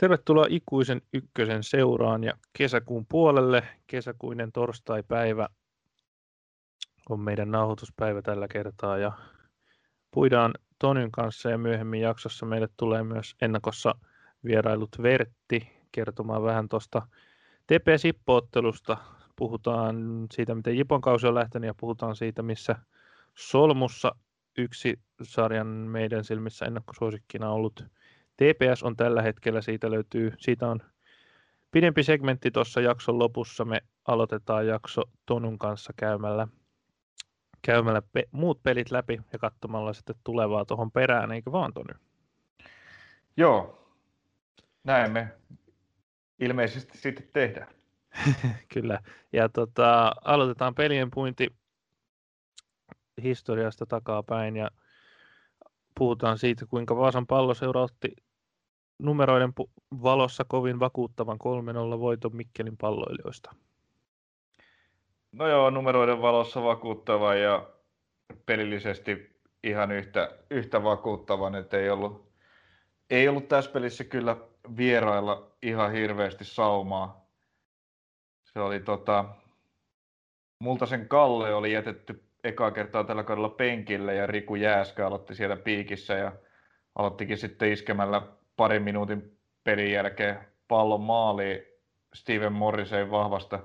Tervetuloa ikuisen ykkösen seuraan ja kesäkuun puolelle. Kesäkuinen torstai-päivä on meidän nauhoituspäivä tällä kertaa ja puidaan Tonyn kanssa ja myöhemmin jaksossa meille tulee myös ennakossa vierailut Vertti kertomaan vähän tuosta TP-sippoottelusta. Puhutaan siitä, miten Jipon kausi on lähtenyt ja puhutaan siitä, missä Solmussa yksi sarjan meidän silmissä ennakkosuosikkina ollut TPS on tällä hetkellä, siitä löytyy, siitä on pidempi segmentti tuossa jakson lopussa. Me aloitetaan jakso Tonun kanssa käymällä, käymällä pe- muut pelit läpi ja katsomalla sitten tulevaa tuohon perään, eikö vaan Tony? Joo, näin me ilmeisesti sitten tehdään. Kyllä, ja tota, aloitetaan pelien puinti historiasta takapäin ja puhutaan siitä, kuinka Vaasan palloseura otti numeroiden valossa kovin vakuuttavan 3-0 voiton Mikkelin palloilijoista. No joo, numeroiden valossa vakuuttava ja pelillisesti ihan yhtä, yhtä vakuuttavan, että ei ollut, ei ollut tässä pelissä kyllä vierailla ihan hirveästi saumaa. Se oli tota, multa sen Kalle oli jätetty ekaa kertaa tällä kaudella penkille ja Riku Jääskä aloitti siellä piikissä ja aloittikin sitten iskemällä parin minuutin pelin jälkeen pallon maaliin Steven Morrisen vahvasta,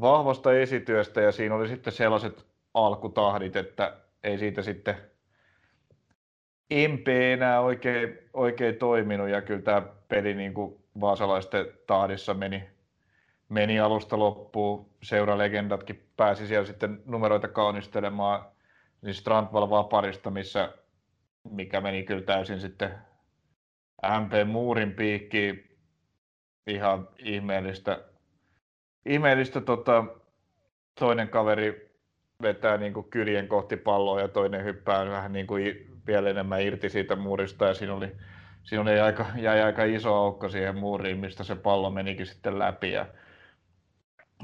vahvasta esityöstä ja siinä oli sitten sellaiset alkutahdit, että ei siitä sitten MP enää oikein, oikein toiminut ja kyllä tämä peli niin kuin vaasalaisten tahdissa meni, meni alusta loppuun. Seuralegendatkin pääsi siellä sitten numeroita kaunistelemaan niin Strandval Vaparista, missä, mikä meni kyllä täysin sitten MP Muurin piikki ihan ihmeellistä. Ihmeellistä tota, toinen kaveri vetää niin kuin kyljen kohti palloa ja toinen hyppää vähän niin kuin vielä enemmän irti siitä muurista ja siinä oli, siinä oli aika, jäi aika iso aukko siihen muuriin, mistä se pallo menikin sitten läpi. Ja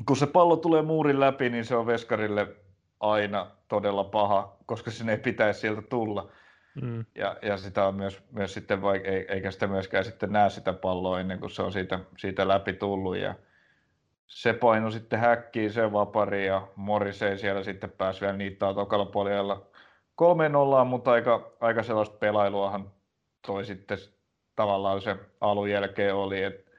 kun se pallo tulee muurin läpi, niin se on veskarille aina todella paha, koska sinne ei pitäisi sieltä tulla. Mm. Ja, ja sitä on myös, myös sitten vaik- eikä sitä myöskään sitten näe sitä palloa ennen kuin se on siitä, siitä läpi tullut. Ja se paino sitten häkkiin, se vapari ja Morris ei siellä sitten pääsi vielä niittää tokalla puolella 3 0 mutta aika, aika sellaista pelailuahan toi sitten tavallaan se alun jälkeen oli, että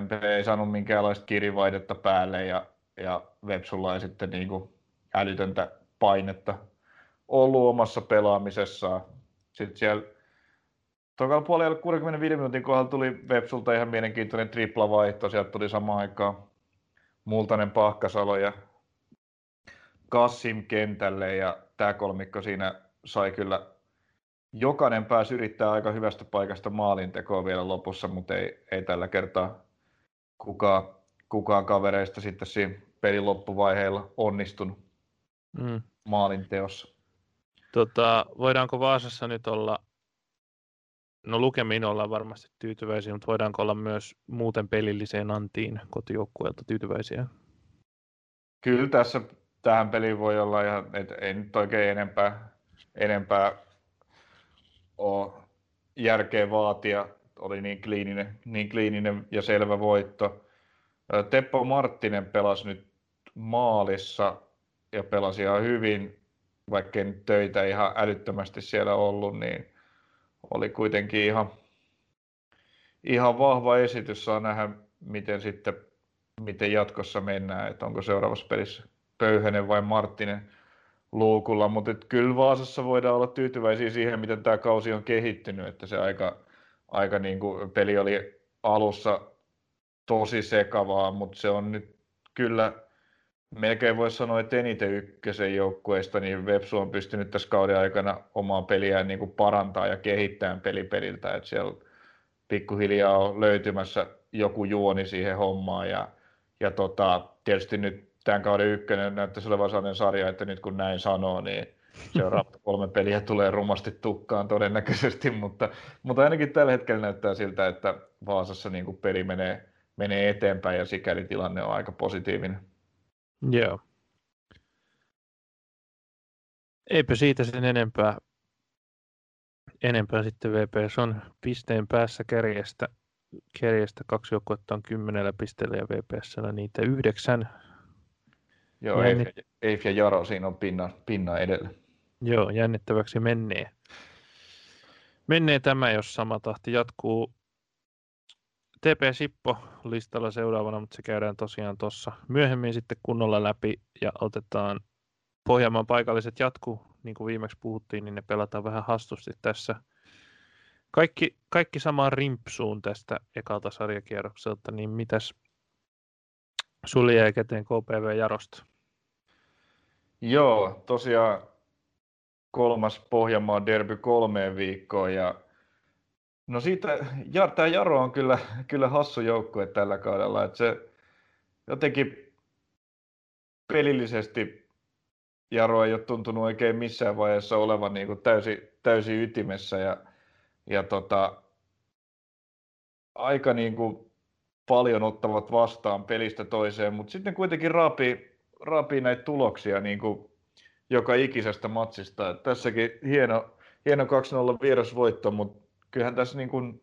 MP ei saanut minkäänlaista kirivaihdetta päälle ja, ja Vepsulla ei sitten niin kuin älytöntä painetta ollut omassa pelaamisessaan. Sitten siellä tokalla puolella 65 minuutin kohdalla tuli Vepsulta ihan mielenkiintoinen triplavaihto. Sieltä tuli samaan aikaan Multanen Pahkasalo ja Kassim kentälle ja tämä kolmikko siinä sai kyllä jokainen pääsi yrittää aika hyvästä paikasta maalintekoa vielä lopussa, mutta ei, ei tällä kertaa kukaan, kukaan kavereista sitten siinä pelin loppuvaiheella onnistunut mm. maalinteossa. Tota, voidaanko Vaasassa nyt olla, no lukemiin ollaan varmasti tyytyväisiä, mutta voidaanko olla myös muuten pelilliseen antiin kotijoukkueelta tyytyväisiä? Kyllä tässä tähän peliin voi olla ihan, et ei nyt oikein enempää, enempää ole järkeä vaatia. Oli niin kliininen, niin kliininen ja selvä voitto. Teppo Marttinen pelasi nyt maalissa ja pelasi ihan hyvin vaikkei nyt töitä ihan älyttömästi siellä ollut, niin oli kuitenkin ihan, ihan vahva esitys. Saa nähdä, miten sitten miten jatkossa mennään, että onko seuraavassa pelissä Pöyhönen vai Marttinen luukulla, mutta kyllä Vaasassa voidaan olla tyytyväisiä siihen, miten tämä kausi on kehittynyt, että se aika, aika niin kuin peli oli alussa tosi sekavaa, mutta se on nyt kyllä melkein voisi sanoa, että eniten ykkösen joukkueista, niin Vepsu on pystynyt tässä kauden aikana omaa peliään niin kuin parantaa ja kehittämään pelipeliltä, että siellä pikkuhiljaa on löytymässä joku juoni siihen hommaan ja, ja tota, tietysti nyt tämän kauden ykkönen näyttäisi olevan sellainen sarja, että nyt kun näin sanoo, niin seuraavat kolme peliä tulee rumasti tukkaan todennäköisesti, mutta, mutta ainakin tällä hetkellä näyttää siltä, että Vaasassa niin kuin peli menee, menee eteenpäin ja sikäli tilanne on aika positiivinen. Joo. Eipä siitä sen enempää. Enempää sitten VPS on pisteen päässä kärjestä kerjestä kaksi joukkuetta on kymmenellä pisteellä ja VPSllä niitä yhdeksän. Joo, Jännit... Eif, ja, Eif ja Jaro siinä on pinna, pinna edellä. Joo, jännittäväksi menee. Menee tämä, jos sama tahti jatkuu. TP Sippo listalla seuraavana, mutta se käydään tosiaan tuossa myöhemmin sitten kunnolla läpi ja otetaan Pohjanmaan paikalliset jatku, niin kuin viimeksi puhuttiin, niin ne pelataan vähän hastusti tässä. Kaikki, kaikki samaan rimpsuun tästä ekalta sarjakierrokselta, niin mitäs sulle jäi käteen KPV Jarosta? Joo, tosiaan kolmas Pohjanmaan derby kolmeen viikkoon ja no siitä, ja, tämä Jaro on kyllä, kyllä hassu joukkue tällä kaudella, että se jotenkin pelillisesti Jaro ei ole tuntunut oikein missään vaiheessa olevan niin kuin täysin, täysin ytimessä ja, ja tota, aika niin kuin paljon ottavat vastaan pelistä toiseen, mutta sitten kuitenkin raapii, raapii näitä tuloksia niin kuin joka ikisestä matsista. Et tässäkin hieno, hieno 2-0 vierasvoitto, mutta kyllähän tässä niin kuin,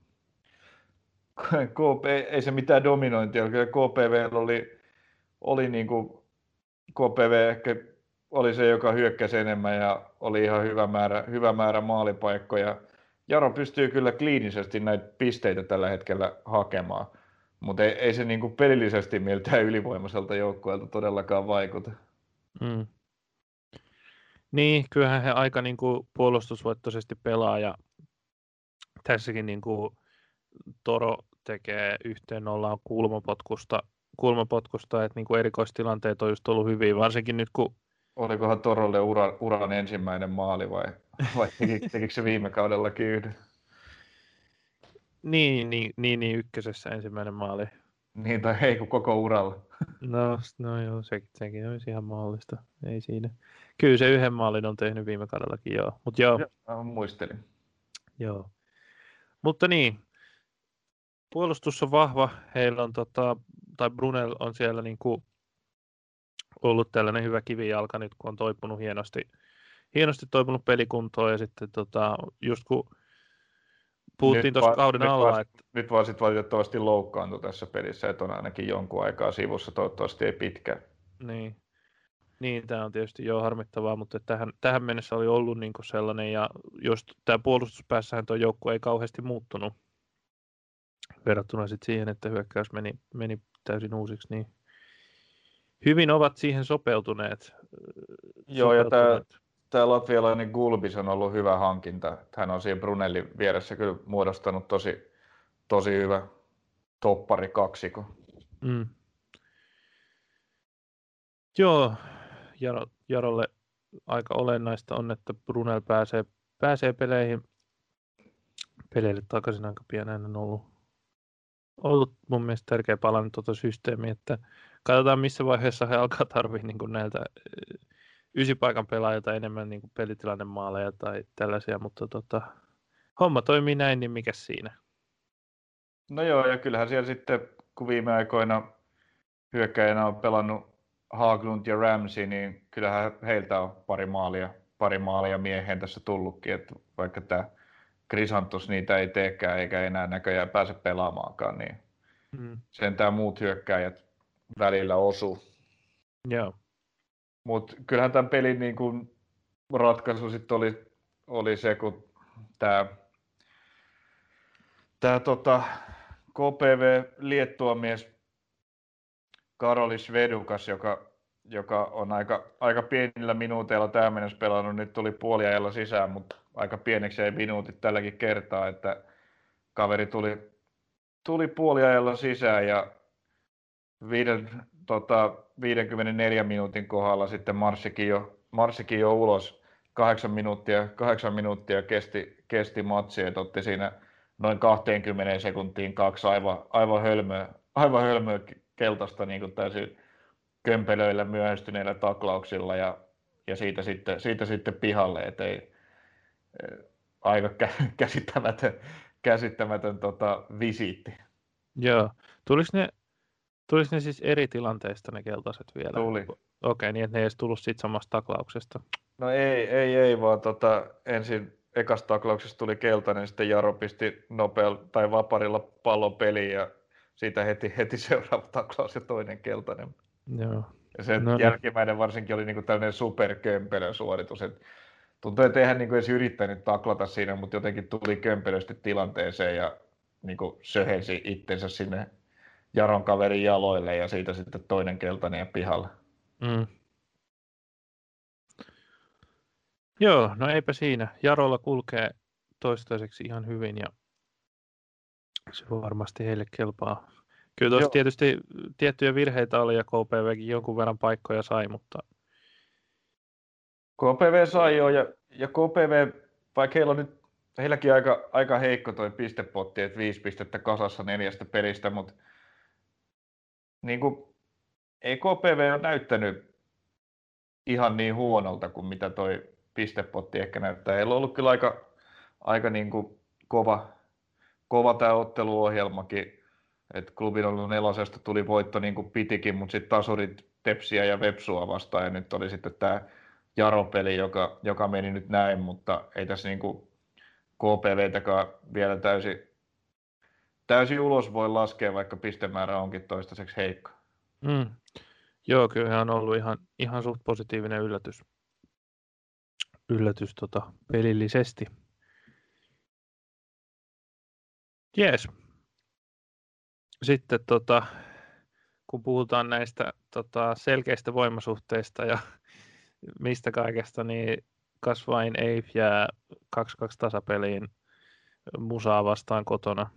KP, ei se mitään dominointia, kyllä KPV oli, oli niin kuin, KPV ehkä oli se, joka hyökkäsi enemmän ja oli ihan hyvä määrä, hyvä määrä maalipaikkoja. Jaro pystyy kyllä kliinisesti näitä pisteitä tällä hetkellä hakemaan, mutta ei, ei se niin kuin pelillisesti miltään ylivoimaiselta joukkueelta todellakaan vaikuta. Mm. Niin, kyllähän he aika niin kuin puolustusvoittoisesti pelaa ja tässäkin niin kuin Toro tekee yhteen nollaan kulmapotkusta, kulmapotkusta että niin kuin erikoistilanteet on just ollut hyviä, varsinkin nyt kun Olikohan Torolle ura, uran ensimmäinen maali vai, vai tekikö se viime kaudellakin yhden? Niin, niin, niin, niin, ykkösessä ensimmäinen maali. Niin, tai ei kun koko uralla. No, no joo, se, sekin olisi ihan mahdollista. Ei siinä. Kyllä se yhden maalin on tehnyt viime kaudellakin, joo. Mut joo. joo muistelin. Joo. Mutta niin, puolustus on vahva. Heillä on, tota, tai Brunel on siellä niin kuin ollut tällainen hyvä kivijalka nyt, kun on toipunut hienosti, hienosti toipunut pelikuntoon ja sitten tota, just kun puhuttiin tuossa kauden nyt alla. Vaan, että... Nyt vaan sitten valitettavasti loukkaantui tässä pelissä, että on ainakin jonkun aikaa sivussa, toivottavasti ei pitkään. Niin. Niin, tämä on tietysti jo harmittavaa, mutta tähän, tähän mennessä oli ollut niin sellainen, ja jos tämä puolustuspäässähän tuo joukkue ei kauheasti muuttunut verrattuna sit siihen, että hyökkäys meni, meni täysin uusiksi, niin hyvin ovat siihen sopeutuneet. Joo, ja tämä, tämä latvialainen Gulbis on ollut hyvä hankinta. Hän on siinä Brunellin vieressä kyllä muodostanut tosi, tosi hyvä toppari kaksiko. Mm. Joo, Jaro, Jarolle aika olennaista on, että Brunel pääsee, pääsee peleihin, peleille takaisin aika pian. Hän on ollut, ollut mun mielestä tärkeä palanen tuota systeemiä, että katsotaan missä vaiheessa he alkaa tarvii niin näiltä ysipaikan pelaajilta enemmän niin pelitilanne tai tällaisia, mutta tota, homma toimii näin, niin mikä siinä? No joo, ja kyllähän siellä sitten, kun viime aikoina hyökkäjänä on pelannut Haglund ja Ramsey, niin kyllähän heiltä on pari maalia, pari maalia miehen tässä tullutkin, että vaikka tämä Krisantus niitä ei teekään eikä enää näköjään pääse pelaamaankaan, niin mm. sentään muut hyökkäjät välillä osuu. Joo. Mutta kyllähän tämän pelin niin kun ratkaisu sitten oli, oli se, kun tämä tää tota, KPV Liettua-mies Karolis Vedukas, joka, joka on aika, aika pienillä minuuteilla tämä mennessä pelannut, nyt tuli puoliajalla sisään, mutta aika pieneksi ei minuutit tälläkin kertaa, että kaveri tuli, tuli puoliajalla sisään ja viiden, tota, 54 minuutin kohdalla sitten marssikin jo, marssikin jo ulos. Kahdeksan minuuttia, kahdeksan minuuttia kesti, kesti matsi, että otti siinä noin 20 sekuntiin kaksi aivan, aivan hölmöä, aivan hölmöä keltaista niin kuin täysin kömpelöillä myöhästyneillä taklauksilla ja, ja siitä, sitten, siitä sitten pihalle, että ei, eh, aika käsittämätön, käsittämätön tota, visiitti. Joo. Tuliko ne, tuliko ne siis eri tilanteista ne keltaiset vielä? Tuli. Okei, niin että ne ei edes tullut siitä samasta taklauksesta. No ei, ei, ei vaan tota, ensin, ekasta taklauksesta tuli keltainen, sitten Jaro pisti nopealla tai vaparilla pallon peliin ja siitä heti, heti seuraava taklaus ja toinen keltainen. Joo. Ja se no, niin. jälkimmäinen varsinkin oli niinku tällainen superkömpelö suoritus. Et tuntui, että eihän niinku edes yrittänyt taklata siinä, mutta jotenkin tuli kömpelösti tilanteeseen ja niinku söhensi itsensä sinne Jaron kaverin jaloille ja siitä sitten toinen keltainen ja pihalle. Mm. Joo, no eipä siinä. Jarolla kulkee toistaiseksi ihan hyvin ja se varmasti heille kelpaa. Kyllä tuossa tietysti tiettyjä virheitä oli ja KPVkin jonkun verran paikkoja sai, mutta... KPV sai jo ja, ja KPV, vaikka heillä on nyt heilläkin aika, aika heikko toi pistepotti, että viisi pistettä kasassa neljästä pelistä, mutta niin kuin, ei KPV ole näyttänyt ihan niin huonolta kuin mitä toi pistepotti ehkä näyttää. Heillä on ollut kyllä aika, aika niin kuin kova, kova tämä otteluohjelmakin. Et klubin ollut nelosesta tuli voitto niin kuin pitikin, mutta sitten tasurit Tepsiä ja Vepsua vastaan ja nyt oli sitten tämä Jaropeli, joka, joka meni nyt näin, mutta ei tässä niin kuin KPVtäkään vielä täysin, täysin ulos voi laskea, vaikka pistemäärä onkin toistaiseksi heikko. Mm. Joo, kyllä on ollut ihan, ihan suht positiivinen yllätys yllätys tota, pelillisesti. Jees. Sitten tota, kun puhutaan näistä tota, selkeistä voimasuhteista ja mistä kaikesta, niin kasvain ei jää 2-2 tasapeliin musaa vastaan kotona.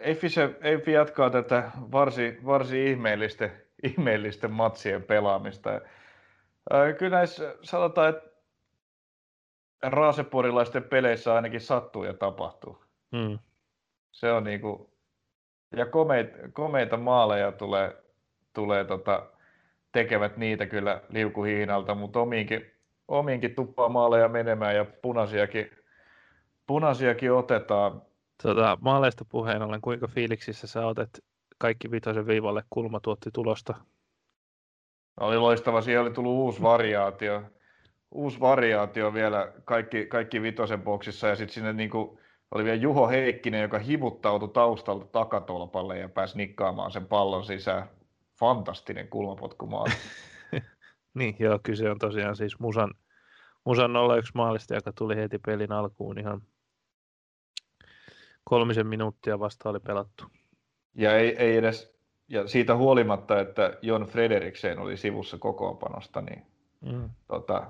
Eifi, se, jatkaa tätä varsin, varsin ihmeellisten, ihmeellisten matsien pelaamista. Kyllä näissä sanotaan, että raaseporilaisten peleissä ainakin sattuu ja tapahtuu. Hmm. Se on niinku, ja komeita, komeita maaleja tulee, tulee tota, tekevät niitä kyllä liukuhiinalta, mutta omiinkin, omiinkin tuppaa maaleja menemään ja punaisiakin, punaisiakin otetaan. Tota, maaleista puheen ollen, kuinka fiiliksissä sä otet kaikki vitosen viivalle kulma tuotti tulosta? Oli loistava, siellä oli tullut uusi variaatio. Uusi variaatio vielä kaikki, kaikki vitosen boksissa ja sitten sinne niinku, oli vielä Juho Heikkinen, joka hivuttautui taustalta takatolpalle ja pääsi nikkaamaan sen pallon sisään. Fantastinen kulmapotkumaali. niin, joo, kyse on tosiaan siis Musan, Musan 01 maalista, joka tuli heti pelin alkuun ihan kolmisen minuuttia vasta oli pelattu. Ja ei, ei edes ja siitä huolimatta, että Jon Frederiksen oli sivussa kokoonpanosta, niin mm. tota,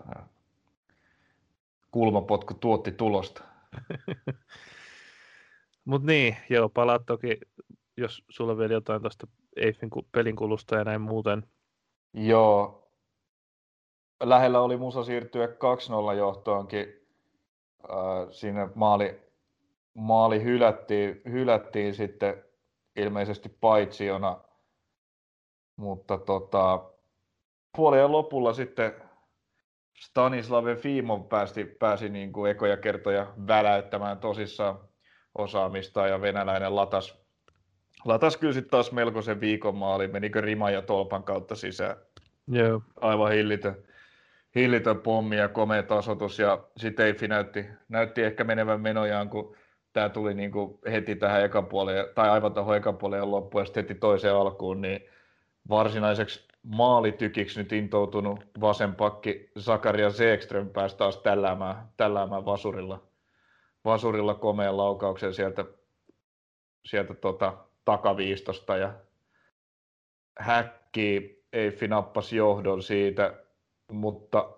kulmapotku tuotti tulosta. Mutta niin, joo, palaat toki, jos sulla vielä jotain tuosta Eiffin pelinkulusta ja näin muuten. Joo, lähellä oli Musa siirtyä 2-0 johtoonkin. Äh, siinä maali, maali hylättiin, hylättiin sitten ilmeisesti paitsiona mutta tota, puolien lopulla sitten Stanislav Fimon pääsi, pääsi niin kuin ekoja kertoja väläyttämään tosissaan osaamista ja venäläinen latas, latas kyllä sitten taas melkoisen viikon maali, menikö rima ja tolpan kautta sisään. Joo. Aivan hillitön, hillitön pommi ja komea tasotus ja sitten Eifi näytti, näytti ehkä menevän menojaan, kun tämä tuli niin kuin heti tähän ekan puoleen, tai aivan tuohon ekan puoleen loppuun ja sitten heti toiseen alkuun, niin varsinaiseksi maalitykiksi nyt intoutunut vasenpakki Zakaria Zeekström pääsi taas tälläämään, tälläämään vasurilla, vasurilla komeen laukauksen sieltä, sieltä tota, takaviistosta ja häkki Eiffi nappasi johdon siitä, mutta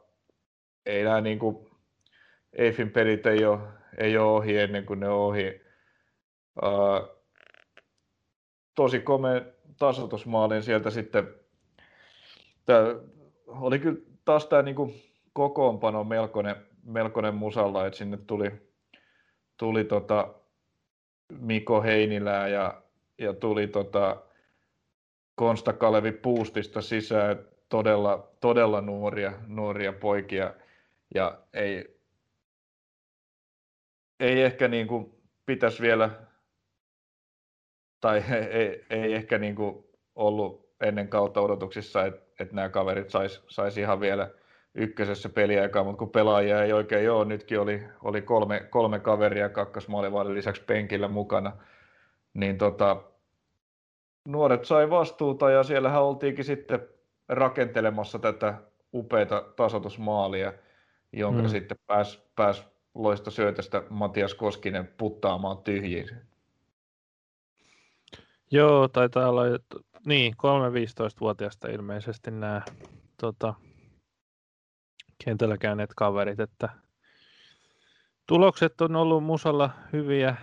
ei nämä niin kuin, Eiffin pelit ei ole, ei ole ohi ennen kuin ne on ohi. Uh, tosi komea, tasoitusmaalin sieltä sitten. Tämä oli kyllä taas tämä niin kokoonpano melkoinen, melkoinen musalla, että sinne tuli, tuli tota Miko Heinilää ja, ja tuli tota Konsta Kalevi Puustista sisään todella, todella nuoria, nuoria poikia. Ja ei, ei ehkä niin kuin pitäisi vielä tai ei, ei, ehkä niin kuin ollut ennen kautta odotuksissa, että, että nämä kaverit sais, sais ihan vielä, ykkösessä peliaikaa, mutta kun pelaajia ei oikein ole, nytkin oli, oli kolme, kolme kaveria kakkosmaalivahdin lisäksi penkillä mukana, niin tota, nuoret sai vastuuta ja siellähän oltiinkin sitten rakentelemassa tätä upeita tasotusmaalia, jonka mm. sitten pääsi pääs loista syötöstä Matias Koskinen puttaamaan tyhjiin. Joo, taitaa olla, niin, 3-15-vuotiaasta ilmeisesti nämä tota, kentällä käyneet kaverit, että tulokset on ollut Musalla hyviä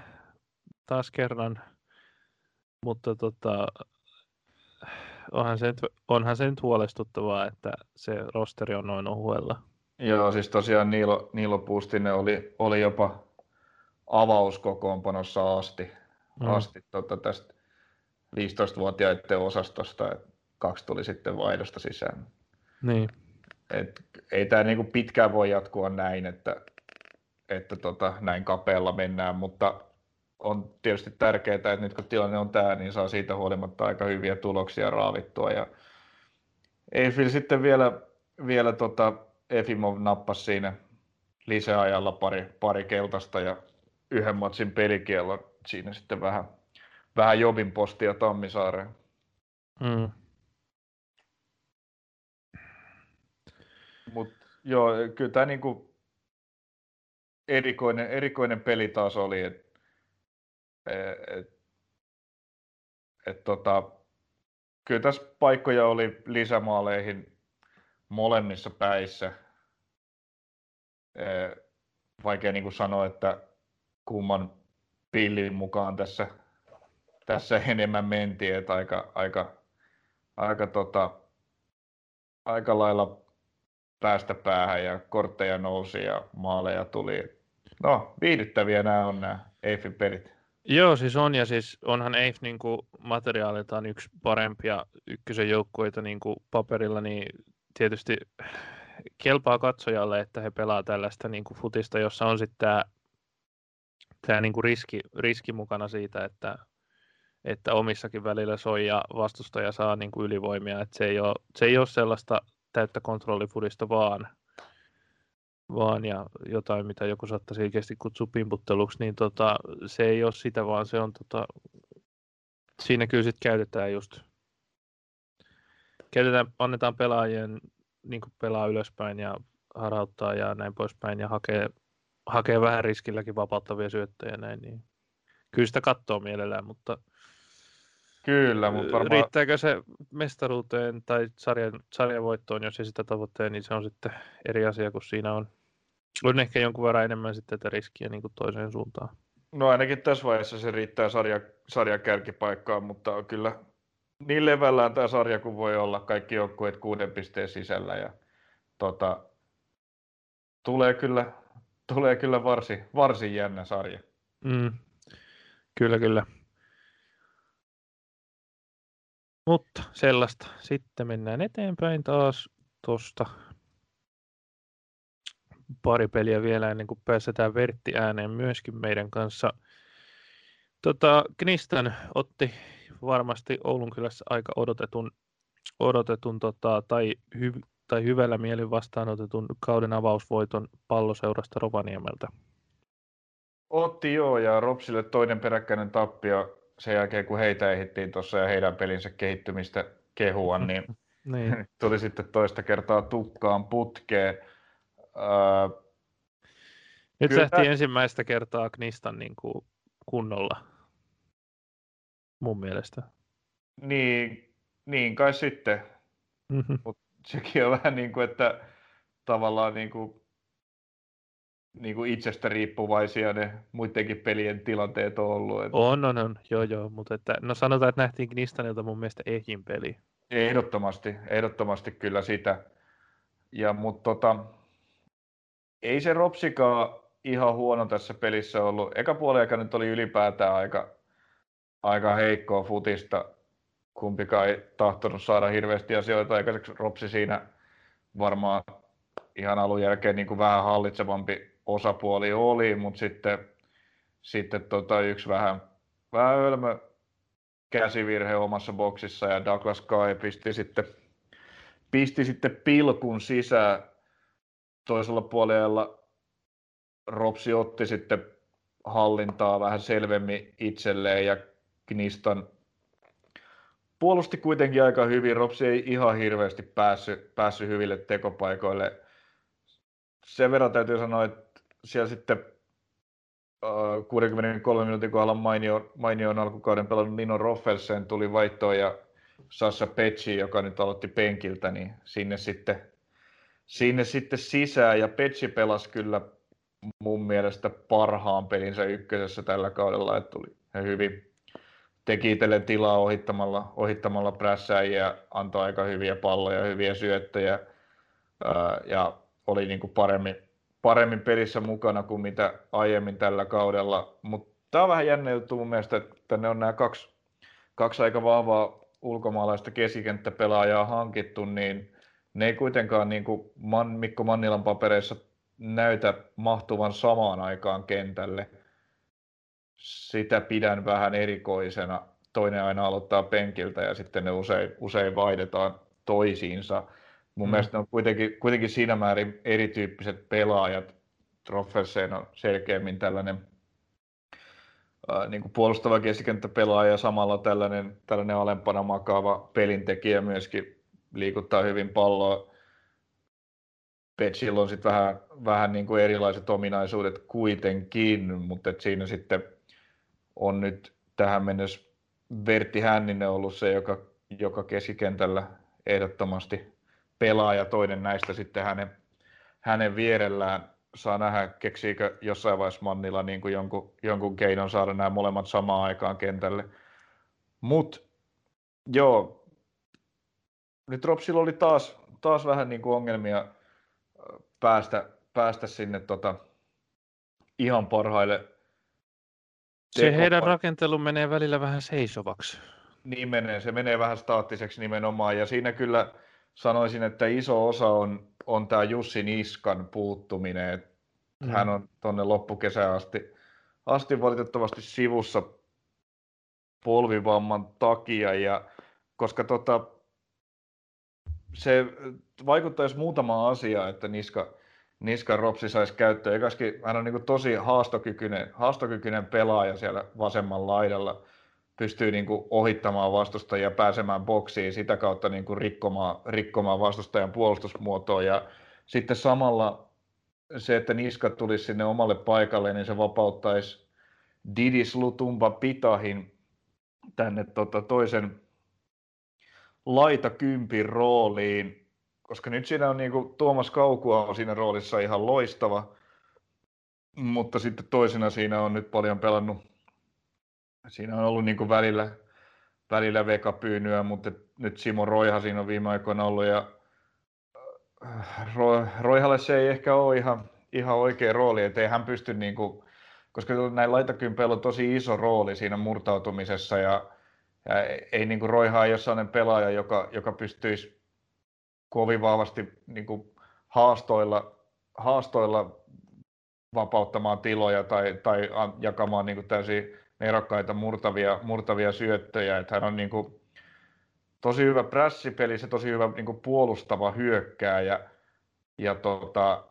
taas kerran, mutta tota, onhan, se nyt, onhan se nyt huolestuttavaa, että se rosteri on noin ohuella. Joo, siis tosiaan Niilo, Niilo Pustinen oli, oli jopa avauskokoonpanossa asti, mm. asti tota, tästä 15-vuotiaiden osastosta, että kaksi tuli sitten vaihdosta sisään. Niin. Et, ei tämä niinku pitkään voi jatkua näin, että, että tota, näin kapealla mennään, mutta on tietysti tärkeää, että nyt kun tilanne on tämä, niin saa siitä huolimatta aika hyviä tuloksia raavittua. Ja Eiffel sitten vielä, vielä tota, Efimov nappasi siinä lisäajalla pari, pari keltaista ja yhden matsin pelikiellon siinä sitten vähän, vähän Jobin postia Tammisaareen. Mm. Mut joo, kyllä tämä niinku erikoinen, erikoinen peli taas oli, että et, et tota, kyllä tässä paikkoja oli lisämaaleihin molemmissa päissä. Vaikea niin sanoa, että kumman pillin mukaan tässä, tässä enemmän mentiin, että aika, aika, aika, tota, aika lailla päästä päähän ja kortteja nousi ja maaleja tuli. No, viihdyttäviä nämä on nämä Eiffin pelit. Joo, siis on, ja siis onhan EIF niin kuin materiaaliltaan yksi parempia ykkösen joukkueita niin kuin paperilla, niin tietysti kelpaa katsojalle, että he pelaa tällaista niin kuin futista, jossa on sitten tämä, tämä niin kuin riski, riski mukana siitä, että, että omissakin välillä soi ja vastustaja saa niin kuin ylivoimia, että se ei ole, se ei ole sellaista täyttä kontrollifudista vaan, vaan ja jotain, mitä joku saattaa selkeästi kutsua pimputteluksi, niin tota, se ei ole sitä, vaan se on tota, siinä kyllä sitten käytetään just käytetään, annetaan pelaajien niin pelaa ylöspäin ja harauttaa ja näin poispäin ja hakee, hakee vähän riskilläkin vapauttavia syöttöjä näin, niin kyllä sitä katsoo mielellään, mutta Kyllä, mutta varmaan... Riittääkö se mestaruuteen tai sarjan, sarjan voittoon, jos ei sitä tavoittaa, niin se on sitten eri asia, kun siinä on, on ehkä jonkun verran enemmän sitten tätä riskiä niin kuin toiseen suuntaan. No ainakin tässä vaiheessa se riittää sarja, sarjan kärkipaikkaan, mutta kyllä niin levällään tämä sarja kuin voi olla, kaikki joukkueet kuuden pisteen sisällä ja tota, tulee kyllä, tulee kyllä varsin, varsin jännä sarja. Mm. Kyllä, kyllä. Mutta sellaista. Sitten mennään eteenpäin taas tuosta pari peliä vielä ennen kuin pääsetään Vertti ääneen myöskin meidän kanssa. Tota, Knistan otti varmasti Oulun kylässä aika odotetun, odotetun tota, tai, hy, tai hyvällä mielin vastaanotetun kauden avausvoiton palloseurasta Rovaniemeltä. Otti joo, ja Ropsille toinen peräkkäinen tappio sen jälkeen, kun heitä ehdittiin tuossa ja heidän pelinsä kehittymistä kehua, niin, niin. tuli sitten toista kertaa tukkaan putkeen. Öö, Nyt kyllä... lähti ensimmäistä kertaa Knistan niin kuin kunnolla, mun mielestä. Niin, niin kai sitten. Mm-hmm. Mut sekin on vähän niin kuin, että tavallaan niin kuin niin kuin itsestä riippuvaisia ne muidenkin pelien tilanteet on ollut. Että... On, on, on, joo, joo, mutta että, no sanotaan, että nähtiin Knistanilta mun mielestä ehjin peli. Ehdottomasti, ehdottomasti kyllä sitä. Ja, mutta tota, ei se Ropsikaan ihan huono tässä pelissä ollut. Eka puoli nyt oli ylipäätään aika, aika heikkoa futista. Kumpikaan ei tahtonut saada hirveästi asioita aikaiseksi. Ropsi siinä varmaan ihan alun jälkeen niin kuin vähän hallitsevampi osapuoli oli, mutta sitten, sitten tota yksi vähän, vähän ölmö käsivirhe omassa boksissa ja Douglas Kai pisti sitten, pisti sitten pilkun sisään. toisella puolella Ropsi otti sitten hallintaa vähän selvemmin itselleen ja Knistan puolusti kuitenkin aika hyvin. Ropsi ei ihan hirveästi päässyt, päässyt hyville tekopaikoille. Sen verran täytyy sanoa, että siellä sitten 63 minuutin kohdalla mainio, mainioon alkukauden pelannut Nino Roffelsen tuli vaihtoon ja Sassa Pecci, joka nyt aloitti penkiltä, niin sinne sitten, sinne sitten sisään. Ja Pecci pelasi kyllä mun mielestä parhaan pelinsä ykkösessä tällä kaudella, että tuli hyvin, teki itselle tilaa ohittamalla, ohittamalla prässäjiä, antoi aika hyviä palloja, hyviä syöttöjä ja oli niin kuin paremmin, paremmin pelissä mukana kuin mitä aiemmin tällä kaudella. Mutta tämä on vähän jännä juttu mun mielestä, että ne on nämä kaksi, kaksi aika vahvaa ulkomaalaista keskikenttäpelaajaa hankittu, niin ne ei kuitenkaan niin kuin Man, Mikko Mannilan papereissa näytä mahtuvan samaan aikaan kentälle. Sitä pidän vähän erikoisena. Toinen aina aloittaa penkiltä ja sitten ne usein, usein vaihdetaan toisiinsa. Mun mm. mielestä ne on kuitenkin, kuitenkin siinä määrin erityyppiset pelaajat. Troffelsen on selkeämmin tällainen ää, niin kuin puolustava keskikenttäpelaaja ja samalla tällainen, tällainen alempana makaava pelintekijä myöskin liikuttaa hyvin palloa. Petsillä on sitten vähän, vähän niin kuin erilaiset ominaisuudet kuitenkin, mutta et siinä sitten on nyt tähän mennessä Vertti Hänninen ollut se, joka, joka keskikentällä ehdottomasti pelaa ja toinen näistä sitten hänen, hänen vierellään saa nähdä, keksiikö jossain vaiheessa Mannilla niin kuin jonkun, jonkun keinon saada nämä molemmat samaan aikaan kentälle. Mutta joo, nyt Ropsilla oli taas, taas vähän niin kuin ongelmia päästä, päästä sinne tota, ihan parhaille. Se heidän rakentelu menee välillä vähän seisovaksi. Niin menee, se menee vähän staattiseksi nimenomaan ja siinä kyllä sanoisin, että iso osa on, on tämä Jussi Niskan puuttuminen. Mm. Hän on tuonne loppukesään asti, asti valitettavasti sivussa polvivamman takia ja koska tota, se vaikuttaisi muutama asia, että Niska, Niska Ropsi saisi käyttöön. Ekaskin hän on niin tosi haastokykyinen, haastokykyinen pelaaja siellä vasemmalla laidalla. Pystyy niin kuin ohittamaan vastustajia, pääsemään boksiin, sitä kautta niin kuin rikkomaan, rikkomaan vastustajan puolustusmuotoa. Ja sitten samalla se, että Niska tulisi sinne omalle paikalle, niin se vapauttaisi Didis Lutumba Pitahin tänne tota toisen laita kympin rooliin, koska nyt siinä on niin kuin, Tuomas Kaukua on siinä roolissa ihan loistava, mutta sitten toisena siinä on nyt paljon pelannut, siinä on ollut niin kuin välillä, välillä vekapyynyä, mutta nyt Simo Roiha siinä on viime aikoina ollut ja äh, Roihalle se ei ehkä ole ihan, ihan oikea rooli, että ei hän pysty niin kuin, koska näin laitakympeillä on tosi iso rooli siinä murtautumisessa ja ja ei niin kuin Roiha ei ole sellainen pelaaja, joka, joka pystyisi kovin vahvasti niin kuin haastoilla, haastoilla vapauttamaan tiloja tai, tai jakamaan niin täysin nerokkaita murtavia, murtavia syöttöjä. Että hän on niin kuin tosi hyvä prässipeli, se tosi hyvä niin kuin puolustava hyökkääjä ja tota,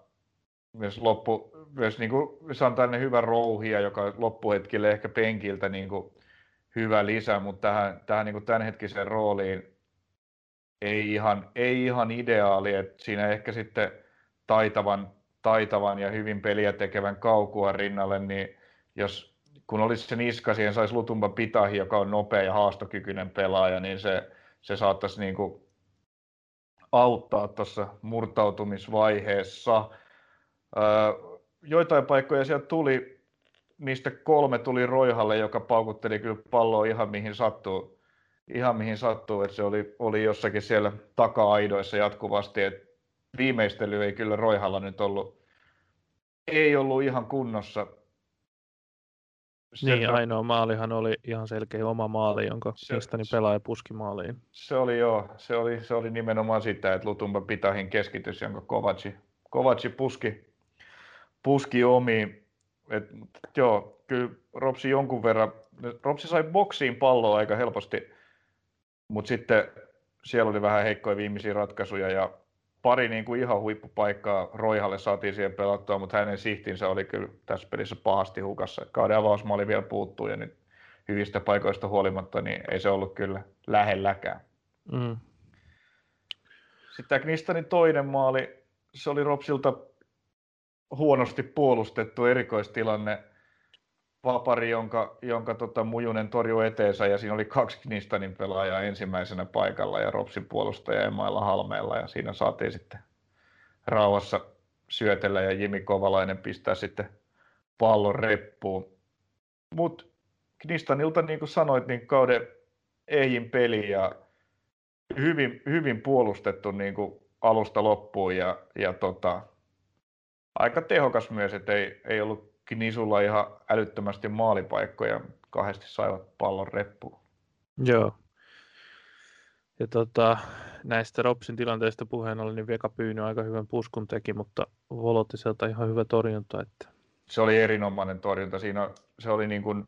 myös, loppu, myös niin kuin, tällainen hyvä rouhia, joka loppuhetkille ehkä penkiltä niin kuin, hyvä lisä, mutta tähän, tähän niin tämänhetkiseen rooliin ei ihan, ei ihan ideaali, että siinä ehkä sitten taitavan, taitavan ja hyvin peliä tekevän kaukua rinnalle, niin jos kun olisi se niska, siihen saisi Lutumba Pitahi, joka on nopea ja haastokykyinen pelaaja, niin se, se saattaisi niin kuin auttaa tuossa murtautumisvaiheessa. Öö, joitain paikkoja sieltä tuli, niistä kolme tuli Roihalle, joka paukutteli kyllä palloa ihan mihin sattuu. Ihan mihin sattuu, että se oli, oli jossakin siellä taka-aidoissa jatkuvasti. Et viimeistely ei kyllä Roihalla nyt ollut, ei ollut ihan kunnossa. Se, niin, ainoa maalihan oli ihan selkeä oma maali, jonka mistani pelaaja puski maaliin. Se oli joo, se oli, se oli nimenomaan sitä, että Lutumba Pitahin keskitys, jonka Kovaci, Kovaci puski, puski omiin. Et, joo, kyllä Ropsi jonkun verran, Ropsi sai boksiin palloa aika helposti, mutta sitten siellä oli vähän heikkoja viimeisiä ratkaisuja ja pari niin kuin ihan huippupaikkaa Roihalle saatiin siihen pelattua, mutta hänen sihtinsä oli kyllä tässä pelissä pahasti hukassa. Kauden avausmaali vielä puuttuu ja nyt hyvistä paikoista huolimatta, niin ei se ollut kyllä lähelläkään. Mm. Sitten tämä Knistanin toinen maali, se oli Ropsilta huonosti puolustettu erikoistilanne. Vapari, jonka, jonka tota, Mujunen torjui eteensä ja siinä oli kaksi Knistanin pelaajaa ensimmäisenä paikalla ja Ropsin puolustaja Emailla Halmeella ja siinä saatiin sitten rauhassa syötellä ja Jimi Kovalainen pistää sitten pallon reppuun. Mutta Knistanilta, niin kuin sanoit, niin kauden eihin peli ja hyvin, hyvin puolustettu niin kuin alusta loppuun ja, ja tota, aika tehokas myös, että ei, ei ollut Knisulla ihan älyttömästi maalipaikkoja, kahdesti saivat pallon reppuun. Joo. Ja tota, näistä Ropsin tilanteista puheen ollen, niin Veka Pyyny aika hyvän puskun teki, mutta Volotiselta ihan hyvä torjunta. Että... Se oli erinomainen torjunta. Siinä se oli niin kuin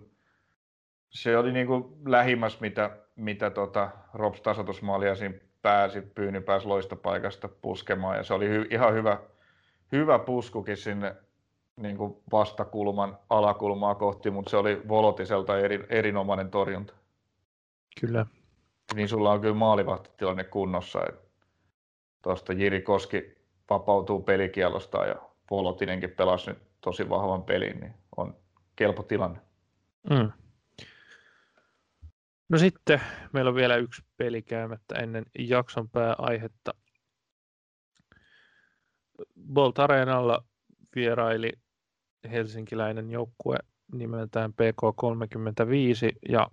se oli niin kuin lähimmäs, mitä, mitä tota Rops tasoitusmaalia siinä pääsi, Pyyni pääsi loistopaikasta puskemaan ja se oli hy, ihan hyvä, hyvä puskukin sinne niin kuin vastakulman alakulmaa kohti, mutta se oli Volotiselta eri, erinomainen torjunta. Kyllä. Niin sulla on kyllä maalivahtitilanne kunnossa. Tuosta Jiri Koski vapautuu pelikielosta ja Volotinenkin pelasi nyt tosi vahvan pelin, niin on kelpo tilanne. Mm. No sitten meillä on vielä yksi peli käymättä ennen jakson pääaihetta. Bolt Areenalla vieraili helsinkiläinen joukkue nimeltään PK35 ja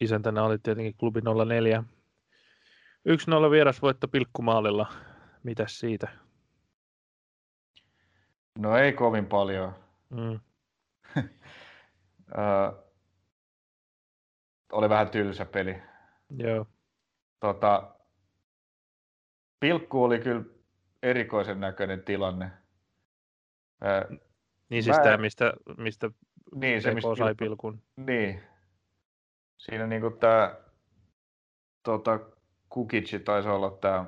isäntänä oli tietenkin klubi 04. 1-0 vierasvoitto pilkkumaalilla. Mitäs siitä? No ei kovin paljon. Mm. oli vähän tylsä peli. Joo. Tota, pilkku oli kyllä erikoisen näköinen tilanne. Ää, niin siis mä... tämä, mistä, mistä niin, se, mistä sai pilkun. Niin. Siinä niinku tämä tota, Kukici taisi olla tämä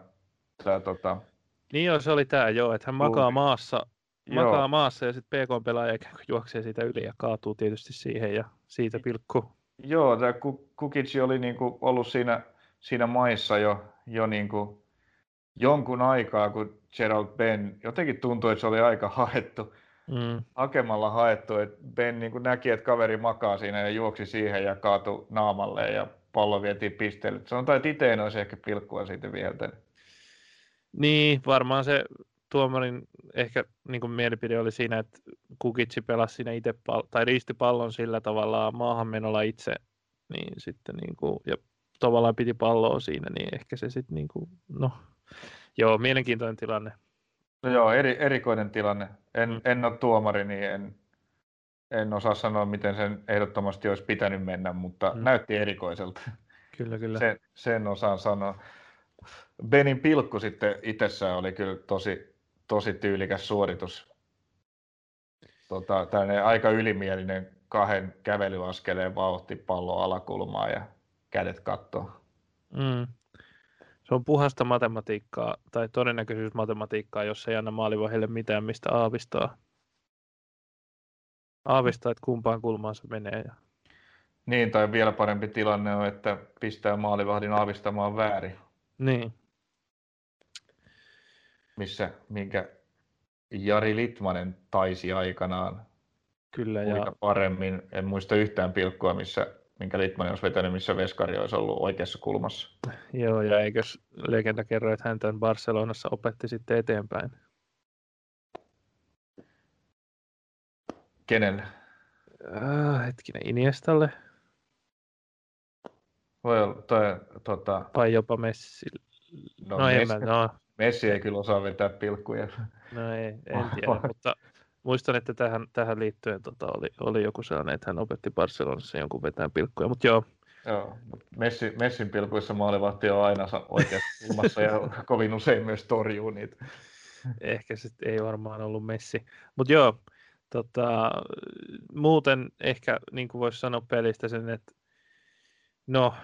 tää, tota... Niin joo, se oli tämä joo, että hän makaa maassa, makaa maassa ja sitten PK-pelaaja juoksee siitä yli ja kaatuu tietysti siihen ja siitä pilkku. Joo, tämä Kukici oli niinku ollut siinä, siinä maissa jo, jo niinku jonkun aikaa, kun Gerald Ben, jotenkin tuntui, että se oli aika haettu, mm. hakemalla haettu, että Ben niinku näki, että kaveri makaa siinä ja juoksi siihen ja kaatui naamalle ja pallo vietiin pisteelle. Sanotaan, että itse en olisi ehkä pilkkua siitä vielä. Niin, varmaan se tuomarin ehkä niin kuin mielipide oli siinä, että Kukitsi pelasi siinä itse pal- tai riisti pallon sillä tavalla maahanmenolla itse, niin sitten niin kuin, ja tavallaan piti palloa siinä, niin ehkä se sitten niin kuin, no, joo, mielenkiintoinen tilanne. No joo, eri, erikoinen tilanne. En, mm. en ole tuomari, niin en, en osaa sanoa, miten sen ehdottomasti olisi pitänyt mennä, mutta mm. näytti erikoiselta. Kyllä, kyllä. Sen, sen osaan sanoa. Benin pilkku sitten itsessään oli kyllä tosi, tosi tyylikäs suoritus. Tota, aika ylimielinen kahden kävelyaskeleen vauhti pallo alakulmaa ja kädet kattoo. Mm. Se on puhasta matematiikkaa tai todennäköisyysmatematiikkaa, jos ei anna maalivahille mitään, mistä aavistaa. Aavistaa, että kumpaan kulmaan se menee. Ja... Niin, tai vielä parempi tilanne on, että pistää maalivahdin aavistamaan väärin. Niin. Missä, minkä Jari Litmanen taisi aikanaan Kyllä, ja... paremmin. En muista yhtään pilkkua, missä, minkä Litmanen olisi vetänyt, missä Veskari olisi ollut oikeassa kulmassa. Joo, ja eikös legenda kerro, että hän tämän Barcelonassa opetti sitten eteenpäin? Kenelle? Äh, hetkinen, Iniestalle. Voi olla, toi, tota... Tai jopa Messi. No, no, Messi, en mä, no. Messi ei kyllä osaa vetää pilkkuja. No ei, en tiedä, mutta muistan, että tähän, tähän liittyen tota, oli, oli joku sellainen, että hän opetti Barcelonassa jonkun vetään pilkkuja, mutta joo. Joo, Messi, Messin pilkuissa maalivahti on aina oikeassa kulmassa ja kovin usein myös torjuu niitä. Ehkä se ei varmaan ollut Messi. Mutta joo, tota, muuten ehkä niin kuin voisi sanoa pelistä sen, että no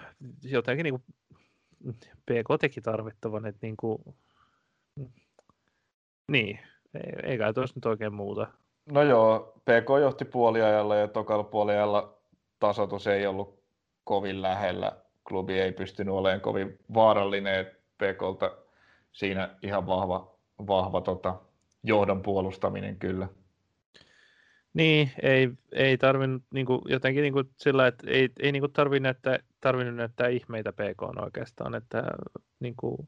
jotenkin niin kuin PK teki tarvittavan, että niin kuin, Niin, ei, kai tuossa nyt oikein muuta. No joo, PK johti puoliajalla ja tokalla puoliajalla tasoitus ei ollut kovin lähellä. Klubi ei pystynyt olemaan kovin vaarallinen, PKlta siinä ihan vahva, vahva tota, johdon puolustaminen kyllä. Niin, ei, ei tarvinnut niin kuin, jotenkin niin kuin sillä, että ei, ei niin kuin tarvinnut, näyttää, tarvinnut näyttää ihmeitä PK oikeastaan, että niin kuin,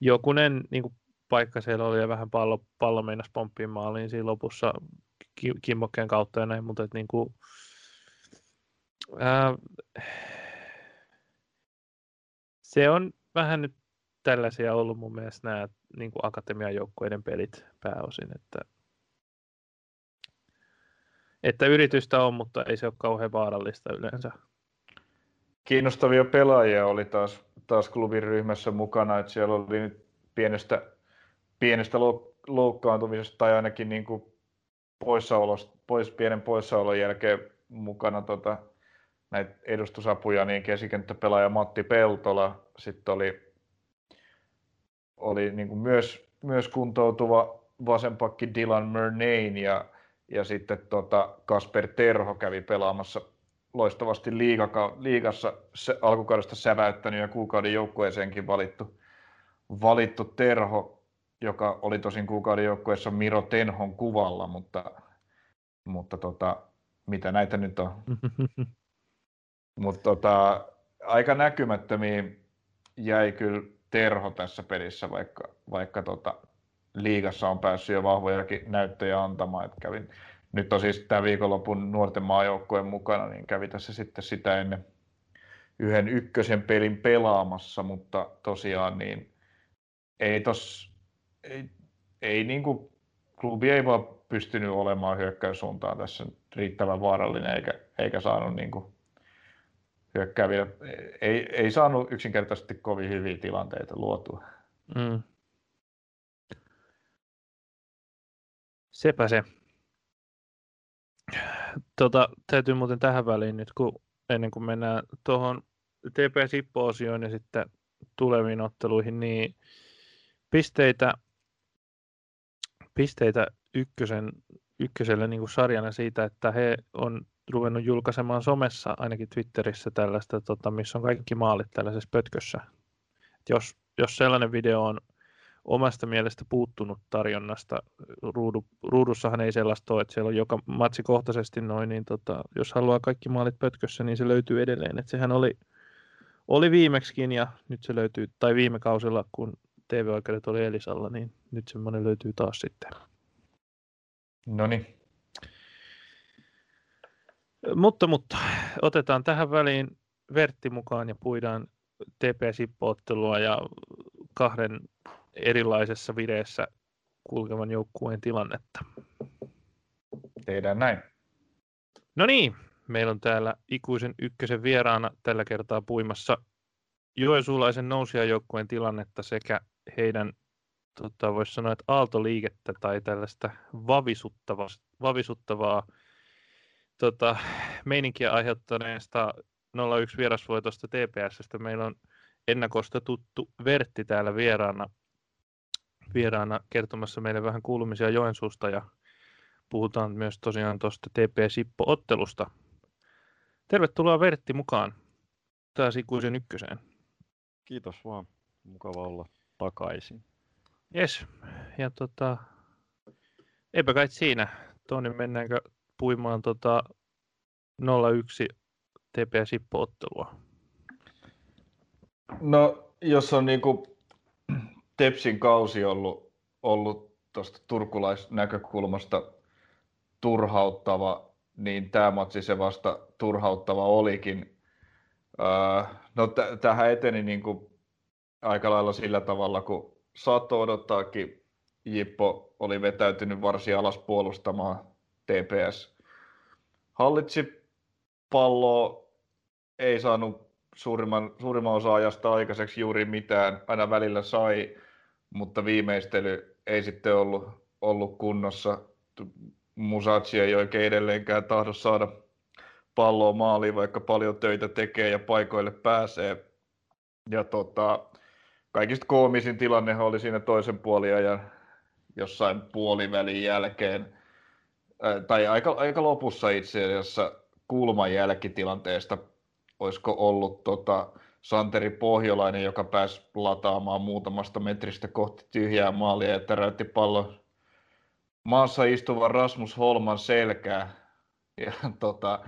jokunen niin kuin, paikka siellä oli ja vähän pallo, pallo meinas pomppiin maaliin siinä lopussa kimmokkeen kautta ja näin, mutta että, niin kuin, ää, se on vähän nyt tällaisia ollut mun mielestä nämä niin kuin akatemian joukkueiden pelit pääosin, että että yritystä on, mutta ei se ole kauhean vaarallista yleensä. Kiinnostavia pelaajia oli taas, taas klubin ryhmässä mukana, että siellä oli nyt pienestä, pienestä loukkaantumisesta tai ainakin niin kuin pois, pienen poissaolon jälkeen mukana tota, näitä edustusapuja, niin keskikenttäpelaaja Matti Peltola, sitten oli, oli niin kuin myös, myös kuntoutuva vasenpakki Dylan Murnane ja ja sitten tota Kasper Terho kävi pelaamassa loistavasti liigaka, liigassa alkukaudesta säväyttänyt ja kuukauden joukkueeseenkin valittu, valittu Terho, joka oli tosin kuukauden joukkueessa Miro Tenhon kuvalla, mutta, mutta tota, mitä näitä nyt on? mutta tota, aika näkymättömiin jäi kyllä Terho tässä pelissä, vaikka, vaikka tota, liigassa on päässyt jo vahvojakin näyttöjä antamaan. Että kävin, nyt on siis tämä viikonlopun nuorten maajoukkojen mukana, niin kävi tässä sitten sitä ennen yhden ykkösen pelin pelaamassa, mutta tosiaan niin ei tos, ei, ei niin kuin, klubi ei vaan pystynyt olemaan hyökkäyssuuntaan tässä riittävän vaarallinen eikä, eikä saanut niin kuin, hyökkääviä, ei, ei saanut yksinkertaisesti kovin hyviä tilanteita luotua. Mm. Sepä se. Tota, täytyy muuten tähän väliin nyt, kun ennen kuin mennään tuohon TP-Sippo-osioon ja sitten tuleviin otteluihin, niin pisteitä, pisteitä ykkösen, ykköselle niin kuin sarjana siitä, että he on ruvennut julkaisemaan somessa, ainakin Twitterissä tällaista, tota, missä on kaikki maalit tällaisessa pötkössä. Et jos, jos sellainen video on omasta mielestä puuttunut tarjonnasta. Ruudu, ruudussahan ei sellaista ole, että siellä on joka matsi kohtaisesti noin, niin tota, jos haluaa kaikki maalit pötkössä, niin se löytyy edelleen. Et sehän oli, oli viimeksikin ja nyt se löytyy, tai viime kausilla, kun TV-oikeudet oli Elisalla, niin nyt semmoinen löytyy taas sitten. No niin. Mutta, mutta otetaan tähän väliin Vertti mukaan ja puidaan TP-sippoottelua ja kahden erilaisessa videessä kulkevan joukkueen tilannetta. Tehdään näin. No niin, meillä on täällä ikuisen ykkösen vieraana tällä kertaa puimassa Joensuulaisen nousijajoukkueen tilannetta sekä heidän, tota, voisi sanoa, että aaltoliikettä tai tällaista vavisuttavaa, vavisuttavaa tota, meininkiä aiheuttaneesta 01 vierasvoitosta TPSstä. Meillä on ennakosta tuttu Vertti täällä vieraana vieraana kertomassa meille vähän kuulumisia Joensuusta ja puhutaan myös tosiaan tuosta TP Sippo-ottelusta. Tervetuloa Vertti mukaan taas ikuisen ykköseen. Kiitos vaan. Mukava olla takaisin. Yes. Ja tota, eipä kai siinä. Toni, mennäänkö puimaan tota 01 TP Sippo-ottelua? No, jos on niinku Tepsin kausi ollut, ollut tuosta turkulaisnäkökulmasta turhauttava, niin tämä matsi se vasta turhauttava olikin. Öö, no t- tähän eteni niin kuin aika lailla sillä tavalla, kun saattoi odottaakin. Jippo oli vetäytynyt varsin alas puolustamaan TPS. Hallitsi palloa, ei saanut suurimman, suurimman osa ajasta aikaiseksi juuri mitään. Aina välillä sai, mutta viimeistely ei sitten ollut, ollut kunnossa. Musachi ei oikein edelleenkään tahdo saada palloa maaliin, vaikka paljon töitä tekee ja paikoille pääsee. Ja tota, kaikista koomisin tilanne oli siinä toisen puolin ja jossain puolivälin jälkeen, tai aika, aika lopussa itse asiassa kulman jälkitilanteesta, olisiko ollut tota, Santeri Pohjolainen, joka pääsi lataamaan muutamasta metristä kohti tyhjää maalia ja täräytti pallon maassa istuvan Rasmus Holman selkää. Ja tota,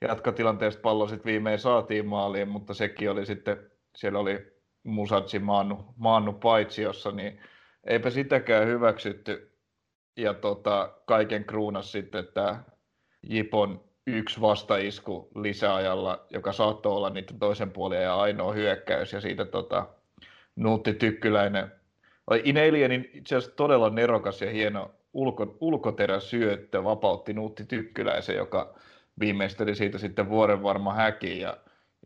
jatkotilanteesta pallo sitten viimein saatiin maaliin, mutta sekin oli sitten, siellä oli Musatsi maannu, maannu paitsiossa, niin eipä sitäkään hyväksytty. Ja tota, kaiken kruunas sitten tämä Jipon yksi vastaisku lisäajalla, joka saattoi olla niiden toisen puolen ja ainoa hyökkäys. Ja siitä tota, Nuutti Tykkyläinen oli Inelienin itse asiassa todella nerokas ja hieno ulko, ulkoteräsyöttö vapautti Nuutti Tykkyläisen, joka viimeisteli siitä sitten vuoden varma häki ja,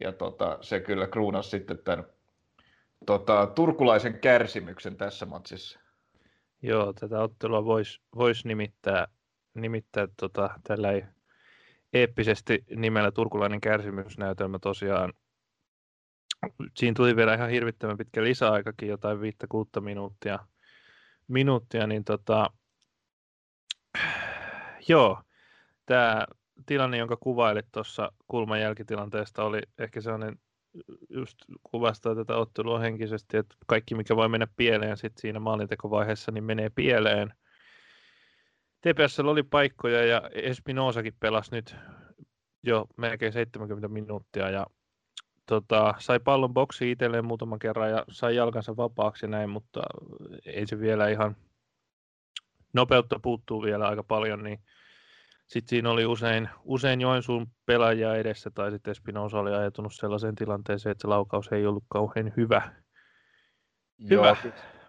ja tota, se kyllä kruunasi sitten tämän tota, turkulaisen kärsimyksen tässä matsissa. Joo, tätä ottelua voisi vois nimittää, nimittää tota, tällä eeppisesti nimellä Turkulainen kärsimysnäytelmä tosiaan. Siinä tuli vielä ihan hirvittävän pitkä lisäaikakin, jotain viittä kuutta minuuttia, minuuttia niin tota, joo, tämä tilanne, jonka kuvailit tuossa kulman jälkitilanteesta, oli ehkä sellainen just kuvastaa tätä ottelua henkisesti, että kaikki mikä voi mennä pieleen sit siinä maalintekovaiheessa, niin menee pieleen. TPS oli paikkoja ja Espinosakin pelasi nyt jo melkein 70 minuuttia ja tota, sai pallon boksi itselleen muutaman kerran ja sai jalkansa vapaaksi ja näin, mutta ei se vielä ihan nopeutta puuttuu vielä aika paljon, niin sitten siinä oli usein, usein Joensuun pelaajia edessä tai sitten Espinosa oli ajatunut sellaiseen tilanteeseen, että se laukaus ei ollut kauhean hyvä. hyvä. Joo,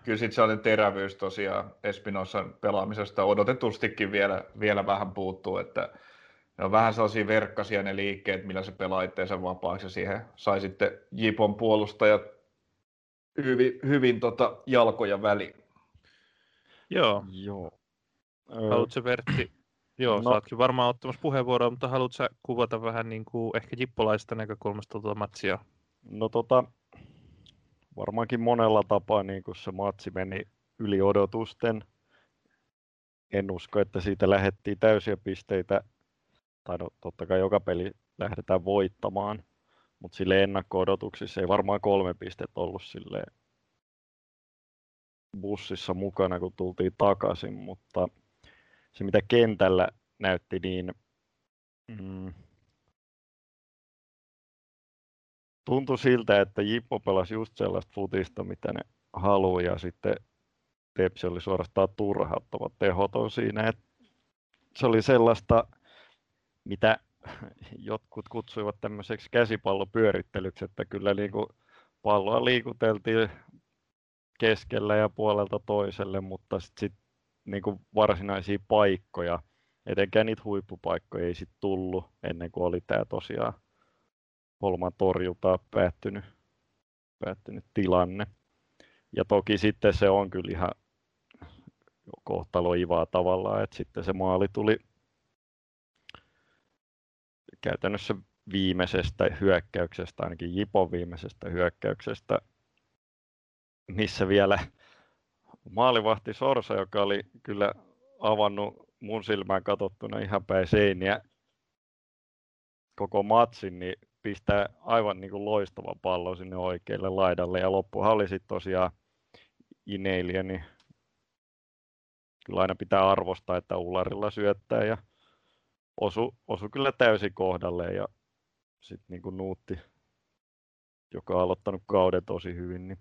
kyllä sitten sellainen terävyys tosiaan Espinosan pelaamisesta odotetustikin vielä, vielä vähän puuttuu, että ne on vähän sellaisia verkkasia ne liikkeet, millä se pelaa itseensä vapaaksi ja siihen sai sitten Jipon puolustajat hyvin, hyvin tota jalkoja väliin. Joo. Joo. Haluatko Vertti Joo, no. sä varmaan ottamassa puheenvuoroa, mutta haluatko sä kuvata vähän niin kuin ehkä jippolaista näkökulmasta tuota matsia? No tota, varmaankin monella tapaa niin kuin se matsi meni yli odotusten. En usko, että siitä lähdettiin täysiä pisteitä, tai no, totta kai joka peli lähdetään voittamaan, mutta sille ennakko-odotuksissa ei varmaan kolme pistettä ollut sille bussissa mukana, kun tultiin takaisin, mutta se mitä kentällä näytti niin mm, tuntui siltä, että Jippo pelasi just sellaista futista, mitä ne haluaa ja sitten Tepsi oli suorastaan turhauttava tehoton siinä. Että se oli sellaista, mitä jotkut kutsuivat tämmöiseksi käsipallopyörittelyksi, että kyllä niin kuin palloa liikuteltiin keskellä ja puolelta toiselle, mutta sitten sit niin kuin varsinaisia paikkoja, etenkään niitä huippupaikkoja ei sitten tullut ennen kuin oli tämä tosiaan Holman torjunta päättynyt, päättynyt tilanne. Ja toki sitten se on kyllä ihan kohtalo ivaa tavallaan, että sitten se maali tuli käytännössä viimeisestä hyökkäyksestä, ainakin Jipon viimeisestä hyökkäyksestä, missä vielä maalivahti Sorsa, joka oli kyllä avannut mun silmään katsottuna ihan päin seiniä koko matsin, niin pistää aivan niin kuin loistava pallo sinne oikealle laidalle. Ja loppuhan oli sitten tosiaan Ineiliä, niin kyllä aina pitää arvostaa, että Ularilla syöttää ja osu, osu kyllä täysin kohdalle ja sitten niin kuin Nuutti, joka on aloittanut kauden tosi hyvin, niin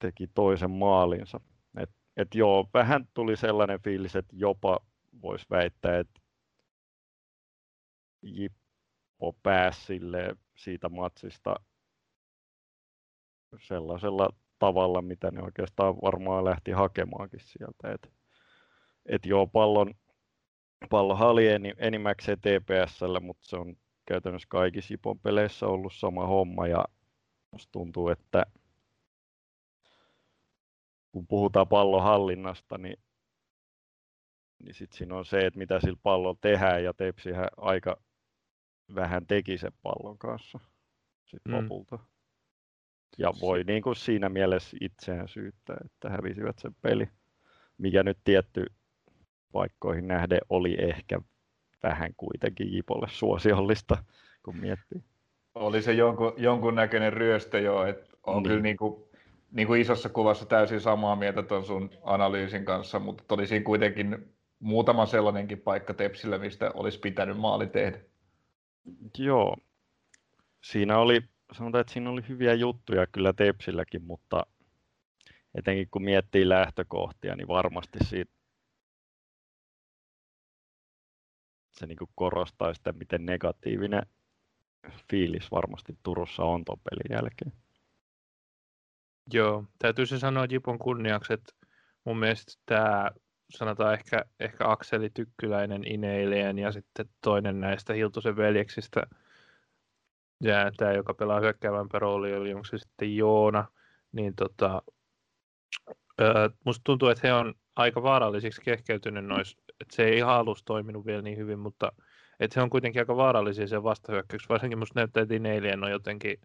teki toisen maalinsa. Et, et joo, vähän tuli sellainen fiilis, että jopa voisi väittää, että Jippo pääsi siitä matsista sellaisella tavalla, mitä ne oikeastaan varmaan lähti hakemaankin sieltä. Et, et joo, pallon, pallohan oli enimmäkseen TPSllä, mutta se on käytännössä kaikissa Jipon peleissä ollut sama homma ja musta tuntuu, että kun puhutaan pallon hallinnasta, niin, niin sitten siinä on se, että mitä sillä pallolla tehdään, ja Tepsihän aika vähän teki sen pallon kanssa sit mm. lopulta. Ja voi niin kuin siinä mielessä itseään syyttää, että hävisivät sen peli, mikä nyt tietty paikkoihin nähden oli ehkä vähän kuitenkin Jipolle suosiollista, kun miettii. Oli se jonkun, jonkun näköinen ryöstö jo, että on niin. kyllä niin kuin, niin kuin isossa kuvassa täysin samaa mieltä tuon sun analyysin kanssa, mutta oli siinä kuitenkin muutama sellainenkin paikka Tepsillä, mistä olisi pitänyt maali tehdä. Joo, siinä oli, sanotaan, että siinä oli hyviä juttuja kyllä Tepsilläkin, mutta etenkin kun miettii lähtökohtia, niin varmasti siitä se niin kuin korostaa sitä, miten negatiivinen fiilis varmasti Turussa on tuon pelin jälkeen. Joo, täytyy se sanoa Jipon kunniaksi, että mun mielestä tämä sanotaan ehkä, ehkä Akseli Tykkyläinen Ineileen ja sitten toinen näistä Hiltusen veljeksistä, ja tämä, joka pelaa hyökkäävän rooli, oli onko se sitten Joona, niin tota, musta tuntuu, että he on aika vaarallisiksi kehkeytynyt nois, että se ei ihan alussa toiminut vielä niin hyvin, mutta että he on kuitenkin aika vaarallisia sen vastahyökkäyksessä, varsinkin musta näyttää, että Ineileen on jotenkin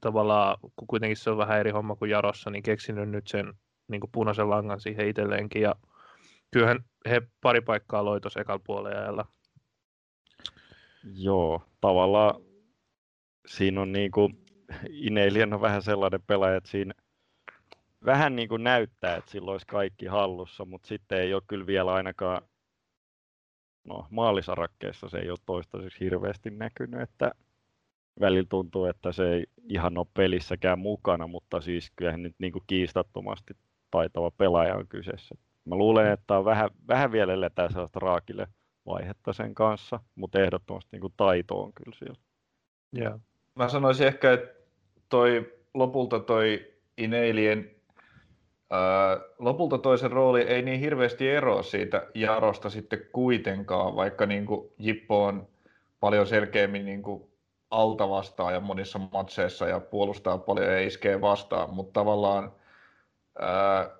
tavallaan, kun kuitenkin se on vähän eri homma kuin Jarossa, niin keksinyt nyt sen niin kuin punaisen langan siihen itselleenkin. Ja kyllähän he pari paikkaa loi tuossa ekalla puolella Joo, tavallaan siinä on niin kuin, Ineilien on vähän sellainen pelaaja, että siinä vähän niin kuin näyttää, että sillä olisi kaikki hallussa, mutta sitten ei ole kyllä vielä ainakaan no, maalisarakkeessa se ei ole toistaiseksi hirveästi näkynyt, että välillä tuntuu, että se ei ihan ole pelissäkään mukana, mutta siis kyllähän nyt niin kuin kiistattomasti taitava pelaaja on kyseessä. Mä luulen, että on vähän, vähän vielä eletään sellaista raakille vaihetta sen kanssa, mutta ehdottomasti niin kuin taito on kyllä siellä. Yeah. Mä sanoisin ehkä, että toi, lopulta toi Ineilien ää, lopulta toisen rooli ei niin hirveästi eroa siitä Jarosta sitten kuitenkaan, vaikka niin kuin Jippo on paljon selkeämmin niin kuin alta vastaan ja monissa matseissa ja puolustaa paljon ja iskee vastaan, mutta tavallaan ää,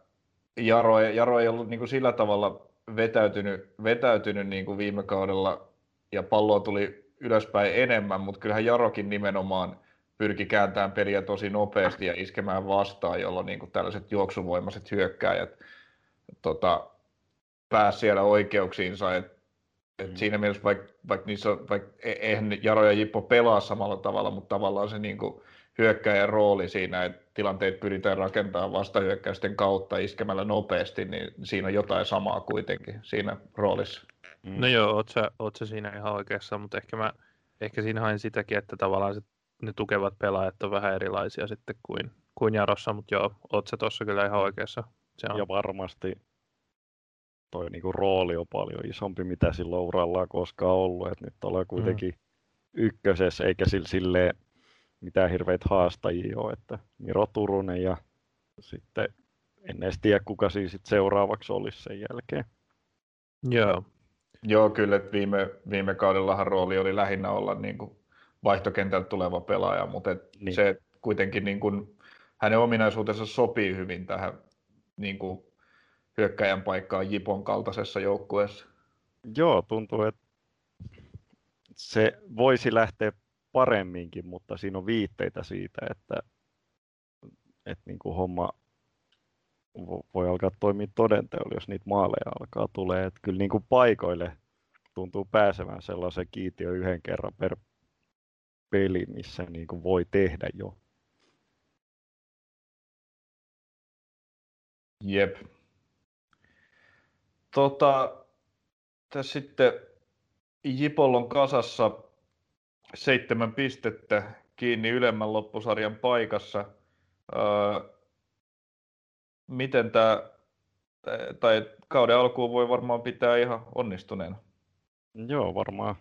Jaro, ei, Jaro ei ollut niin kuin sillä tavalla vetäytynyt, vetäytynyt niin kuin viime kaudella ja palloa tuli ylöspäin enemmän, mutta kyllähän Jarokin nimenomaan pyrki kääntämään peliä tosi nopeasti ja iskemään vastaan, jolloin niin kuin tällaiset juoksuvoimaiset hyökkääjät tota, pääsi siellä oikeuksiinsa. Et, et mm. Siinä mielessä, vaikka vaik niissä on, vaik, e, eihän Jaro ja Jippo pelaa samalla tavalla, mutta tavallaan se niin kuin, hyökkäjän rooli siinä, että tilanteet pyritään rakentamaan vastahyökkäysten kautta iskemällä nopeasti, niin siinä on jotain samaa kuitenkin siinä roolissa. Mm. No joo, oot sä, oot sä siinä ihan oikeassa, mutta ehkä, mä, ehkä siinä hain sitäkin, että tavallaan se, ne tukevat pelaajat on vähän erilaisia sitten kuin, kuin Jarossa, mutta joo, oot sä tuossa kyllä ihan oikeassa. Se on. Ja varmasti toi niinku rooli on paljon isompi, mitä silloin uralla on koskaan ollut, että nyt ollaan kuitenkin mm. ykkösessä, eikä sille silleen mitään hirveitä haastajia ole, että Miro Turunen ja sitten en edes tiedä, kuka siis sit seuraavaksi olisi sen jälkeen. Joo. Joo, kyllä, että viime, viime kaudellahan rooli oli lähinnä olla niin kuin vaihtokentältä tuleva pelaaja, mutta et niin. se kuitenkin niin kuin, hänen ominaisuutensa sopii hyvin tähän niin kuin hyökkäjän paikkaan Jipon kaltaisessa joukkueessa. Joo, tuntuu, että se voisi lähteä paremminkin, mutta siinä on viitteitä siitä, että, että niin kuin homma voi alkaa toimia todenteolla, jos niitä maaleja alkaa tulee. Että kyllä niin kuin paikoille tuntuu pääsevän sellaisen kiintiö yhden kerran per peli, missä niin kuin voi tehdä jo. Jep. Tota, tässä sitten Jipollon kasassa seitsemän pistettä kiinni ylemmän loppusarjan paikassa. Öö, miten tämä, tai kauden alkuun voi varmaan pitää ihan onnistuneena? Joo, varmaan.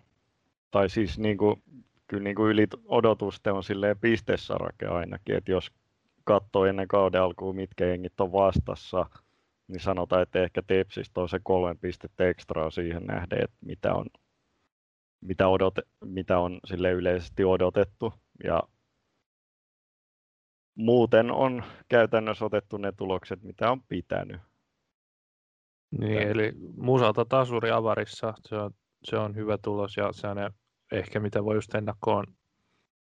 Tai siis niin kuin, kyllä niin kuin yli odotusten on silleen pistesarake ainakin, että jos katsoo ennen kauden alkuun, mitkä jengit on vastassa, niin sanotaan, että ehkä Tepsistä on se kolme pistettä ekstraa siihen nähden, että mitä on mitä, odote, mitä on sille yleisesti odotettu. Ja muuten on käytännössä otettu ne tulokset, mitä on pitänyt. Niin, Tän. eli Musalta tasuri avarissa, se on, se on hyvä tulos ja se on ehkä mitä voi just ennakkoon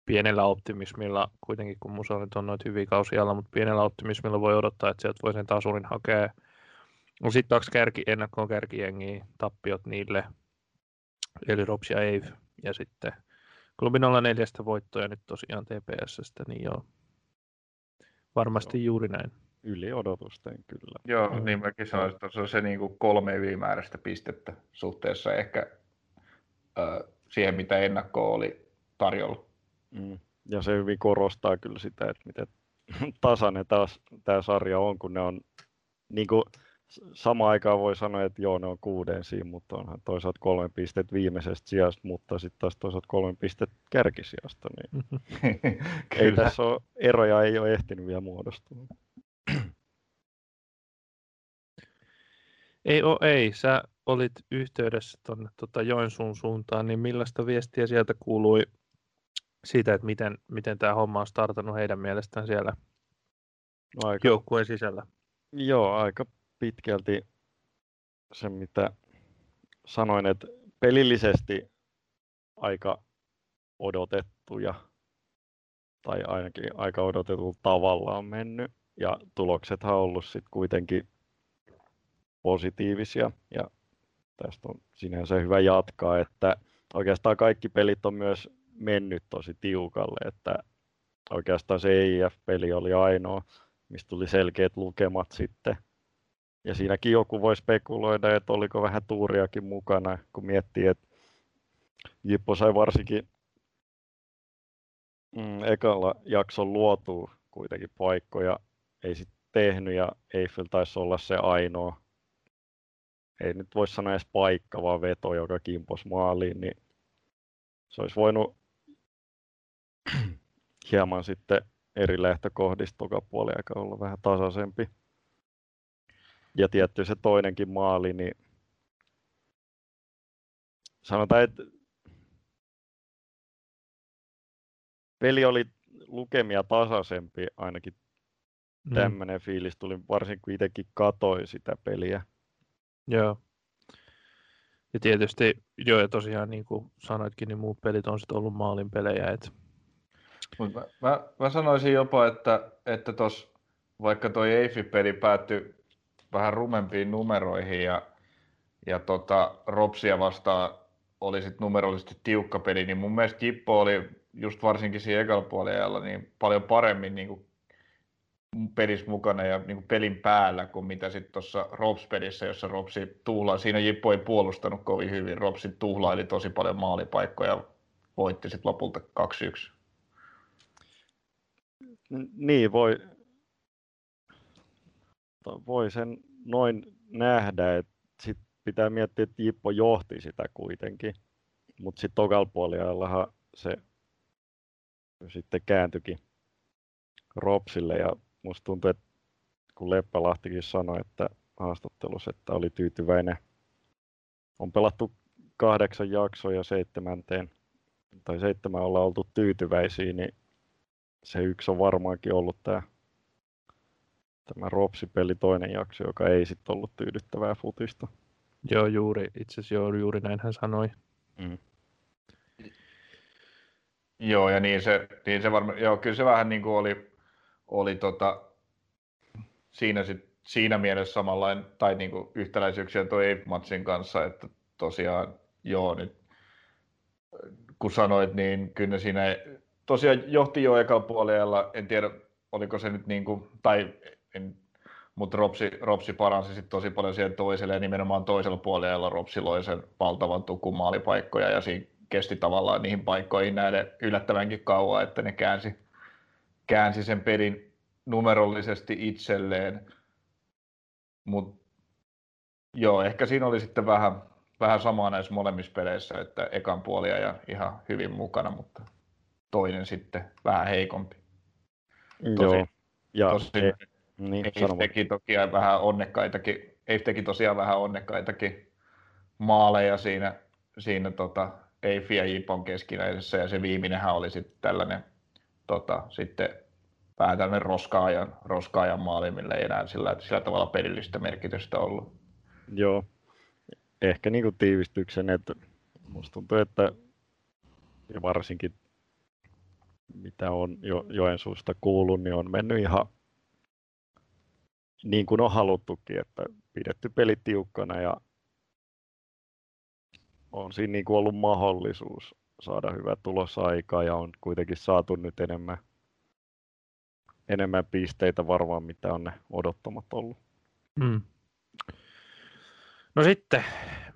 pienellä optimismilla, kuitenkin kun musa nyt on noita hyviä kausia alla, mutta pienellä optimismilla voi odottaa, että sieltä voi sen tasurin hakea. No sitten kaksi kärki, ennakkoon kärkijengiä, tappiot niille, eli Rops ja Eve, ja sitten klubi 04 voittoja nyt tosiaan TPSstä, niin joo, varmasti joo. juuri näin. Yli odotusten kyllä. Joo, mm. niin mäkin sanoisin, että se on se niin kuin kolme ylimääräistä pistettä suhteessa ehkä äh, siihen, mitä ennakko oli tarjolla. Mm. Ja se hyvin korostaa kyllä sitä, että miten tasainen taas tämä sarja on, kun ne on niin kuin, samaan aikaan voi sanoa, että joo, ne on kuuden siinä, mutta onhan toisaalta kolme pistet viimeisestä sijasta, mutta sitten taas toisaalta kolme pistet kärkisijasta. Niin ei tässä ole, eroja ei ole ehtinyt vielä muodostua. Ei ole, ei. Sä olit yhteydessä tuonne tota Joensuun suuntaan, niin millaista viestiä sieltä kuului siitä, että miten, miten tämä homma on startannut heidän mielestään siellä no aika, joukkueen sisällä? Joo, aika pitkälti se, mitä sanoin, että pelillisesti aika odotettuja tai ainakin aika odotetulla tavalla on mennyt ja tuloksethan on ollut sitten kuitenkin positiivisia ja tästä on sinänsä hyvä jatkaa, että oikeastaan kaikki pelit on myös mennyt tosi tiukalle, että oikeastaan se EIF-peli oli ainoa, mistä tuli selkeät lukemat sitten. Ja siinäkin joku voi spekuloida, että oliko vähän tuuriakin mukana, kun miettii, että Jippo sai varsinkin mm, ekalla jakson luotua kuitenkin paikkoja, ei sitten tehnyt ja Eiffel taisi olla se ainoa, ei nyt voi sanoa edes paikka, vaan veto, joka kimpos maaliin, niin se olisi voinut hieman sitten eri lähtökohdista toka puoli aika olla vähän tasaisempi. Ja tietty se toinenkin maali, niin sanotaan, että peli oli lukemia tasaisempi, ainakin mm. tämmöinen fiilis tuli, varsinkin kun itsekin katoi sitä peliä. Joo. Ja tietysti, joo, ja tosiaan niin kuin sanoitkin, niin muut pelit on sitten ollut maalin pelejä. Et... Mut mä, mä, mä, sanoisin jopa, että, että tos, vaikka toi Eifi-peli päättyi vähän rumempiin numeroihin ja, ja tota, Ropsia vastaan oli sitten numerollisesti tiukka peli, niin mun mielestä Jippo oli just varsinkin siinä ekalla puolella niin paljon paremmin niin kuin pelissä mukana ja niin kuin pelin päällä kuin mitä sitten tuossa Rops-pelissä, jossa Ropsi tuhlaa. Siinä Jippo ei puolustanut kovin hyvin. Ropsi tuhlaili tosi paljon maalipaikkoja ja voitti sitten lopulta 2-1. Niin, voi, voi sen noin nähdä, että sit pitää miettiä, että Jippo johti sitä kuitenkin. Mutta sitten tokalla se sitten kääntyikin Ropsille ja musta tuntuu, että kun Leppälahtikin sanoi, että haastattelussa, että oli tyytyväinen. On pelattu kahdeksan jaksoa ja seitsemänteen, tai seitsemän ollaan oltu tyytyväisiä, niin se yksi on varmaankin ollut tämä, tämä Ropsi-peli toinen jakso, joka ei sitten ollut tyydyttävää futista. Joo, juuri, itse asiassa joo, juuri näin hän sanoi. Mm. Joo, ja niin se, niin se varmaan, joo, kyllä se vähän niin kuin oli, oli tota, siinä, sit, siinä mielessä samanlainen, tai niin kuin yhtäläisyyksiä tuo Ape-matsin kanssa, että tosiaan joo, nyt kun sanoit, niin kyllä siinä tosiaan johti jo ekalla puolella, en tiedä oliko se nyt niin kuin, tai en, mutta Ropsi, Ropsi paransi sitten tosi paljon siihen toiselle ja nimenomaan toisella puolella Ropsi loi sen valtavan tukun maalipaikkoja ja siinä kesti tavallaan niihin paikkoihin näiden yllättävänkin kauan, että ne käänsi, käänsi sen pelin numerollisesti itselleen. Mutta joo, ehkä siinä oli sitten vähän, vähän samaa näissä molemmissa peleissä, että ekan puolia ja ihan hyvin mukana, mutta toinen sitten vähän heikompi. Tosi, joo, ja tosi, e, niin, teki toki vähän onnekkaitakin, ei teki tosiaan vähän onnekkaitakin maaleja siinä, siinä tota, Eifi ja Jipon keskinäisessä ja se viimeinenhän oli sitten tällainen tota, sitten vähän tällainen roskaajan, roskaajan maali, millä ei enää sillä, sillä tavalla pelillistä merkitystä ollut. Joo, ehkä niin kuin tiivistyksen, että musta tuntuu, että ja varsinkin mitä on jo Joensuusta kuullut, niin on mennyt ihan niin kuin on haluttukin, että pidetty peli tiukkana ja on siinä niin kuin ollut mahdollisuus saada hyvä tulos aikaa ja on kuitenkin saatu nyt enemmän, enemmän pisteitä varmaan, mitä on ne odottamat ollut. Mm. No sitten,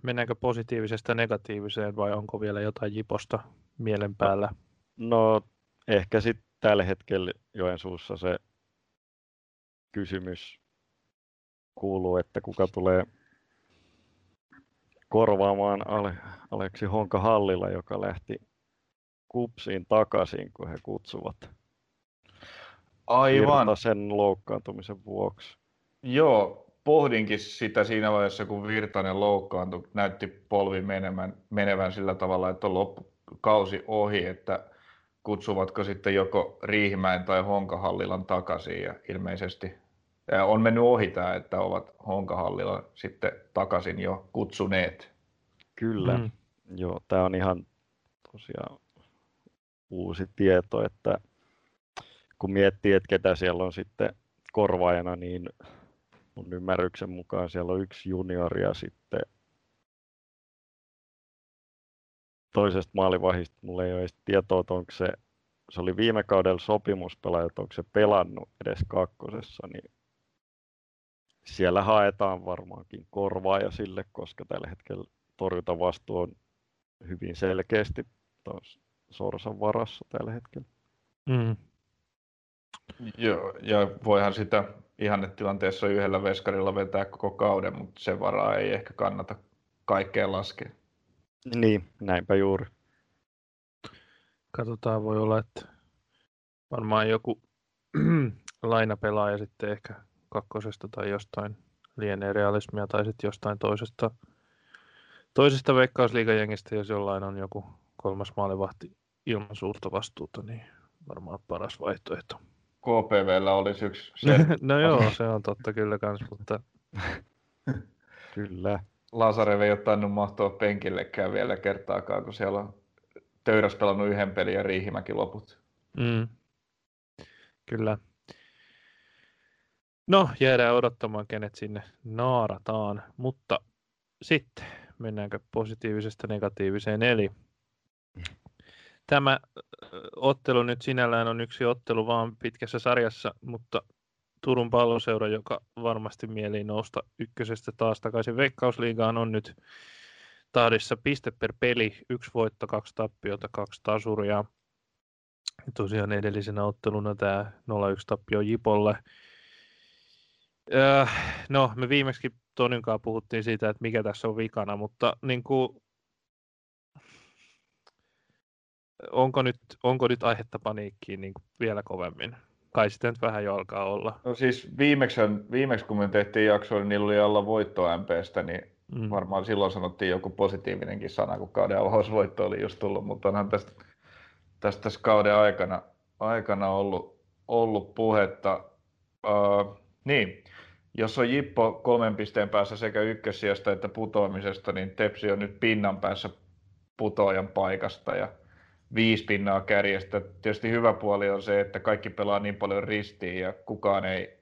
mennäänkö positiivisesta negatiiviseen vai onko vielä jotain jiposta mielen päällä? No ehkä sitten tällä hetkellä Joensuussa se kysymys kuuluu, että kuka tulee korvaamaan Ale, Aleksi Honka Hallilla, joka lähti kupsiin takaisin, kun he kutsuvat Aivan. sen loukkaantumisen vuoksi. Joo, pohdinkin sitä siinä vaiheessa, kun Virtanen loukkaantui, näytti polvi menevän, menevän sillä tavalla, että on loppukausi ohi, että kutsuvatko sitten joko Riihimäen tai Honkahallilan takaisin ja ilmeisesti on mennyt ohi tämä, että ovat Honkahallilla sitten takaisin jo kutsuneet. Kyllä, mm. joo, tämä on ihan tosiaan uusi tieto, että kun miettii, että ketä siellä on sitten korvaajana, niin mun ymmärryksen mukaan siellä on yksi juniori ja sitten toisesta maalivahista mulla ei ole edes tietoa, että onko se, se oli viime kaudella sopimuspelaaja, että onko se pelannut edes kakkosessa, niin siellä haetaan varmaankin korvaaja sille, koska tällä hetkellä torjuntavastuu on hyvin selkeästi Sorsan varassa tällä hetkellä. Mm. Joo, ja voihan sitä ihannetilanteessa yhdellä veskarilla vetää koko kauden, mutta sen varaa ei ehkä kannata kaikkea laskea. Niin, näinpä juuri. Katsotaan, voi olla, että varmaan joku lainapelaaja sitten ehkä kakkosesta tai jostain lienee realismia tai sitten jostain toisesta, toisesta veikkausliigajengistä, jos jollain on joku kolmas maalivahti ilman suurta vastuuta, niin varmaan paras vaihtoehto. KPVllä olisi yksi no joo, se on totta kyllä kans, mutta... kyllä. Lasarev ei ole tainnut mahtua penkillekään vielä kertaakaan, kun siellä on Töyräs pelannut yhden pelin ja Riihimäki loput. Mm. Kyllä. No, jäädään odottamaan, kenet sinne naarataan, mutta sitten mennäänkö positiivisesta negatiiviseen, eli tämä ottelu nyt sinällään on yksi ottelu vaan pitkässä sarjassa, mutta Turun palloseura, joka varmasti mieliin nousta ykkösestä taas takaisin Veikkausliigaan, on nyt tahdissa piste per peli, yksi voitto, kaksi tappiota, kaksi tasuria. Tosiaan edellisenä otteluna tämä 0-1 tappio Jipolle. Öö, no, me viimeksi Tonin kanssa puhuttiin siitä, että mikä tässä on vikana, mutta niin kuin, onko, nyt, onko nyt aihetta paniikkiin niin kuin vielä kovemmin? Kai sitä nyt vähän jo alkaa olla. No siis viimeksi, viimeksi kun me tehtiin jaksoa, niin niillä oli alla voitto MPstä, niin mm. varmaan silloin sanottiin joku positiivinenkin sana, kun kauden avausvoitto oli just tullut, mutta onhan tästä, tästä, tästä kauden aikana, aikana ollut, ollut puhetta. Uh, niin, jos on Jippo kolmen pisteen päässä sekä ykkössijasta että putoamisesta, niin Tepsi on nyt pinnan päässä putoajan paikasta ja viisi pinnaa kärjestä. Tietysti hyvä puoli on se, että kaikki pelaa niin paljon ristiin ja kukaan ei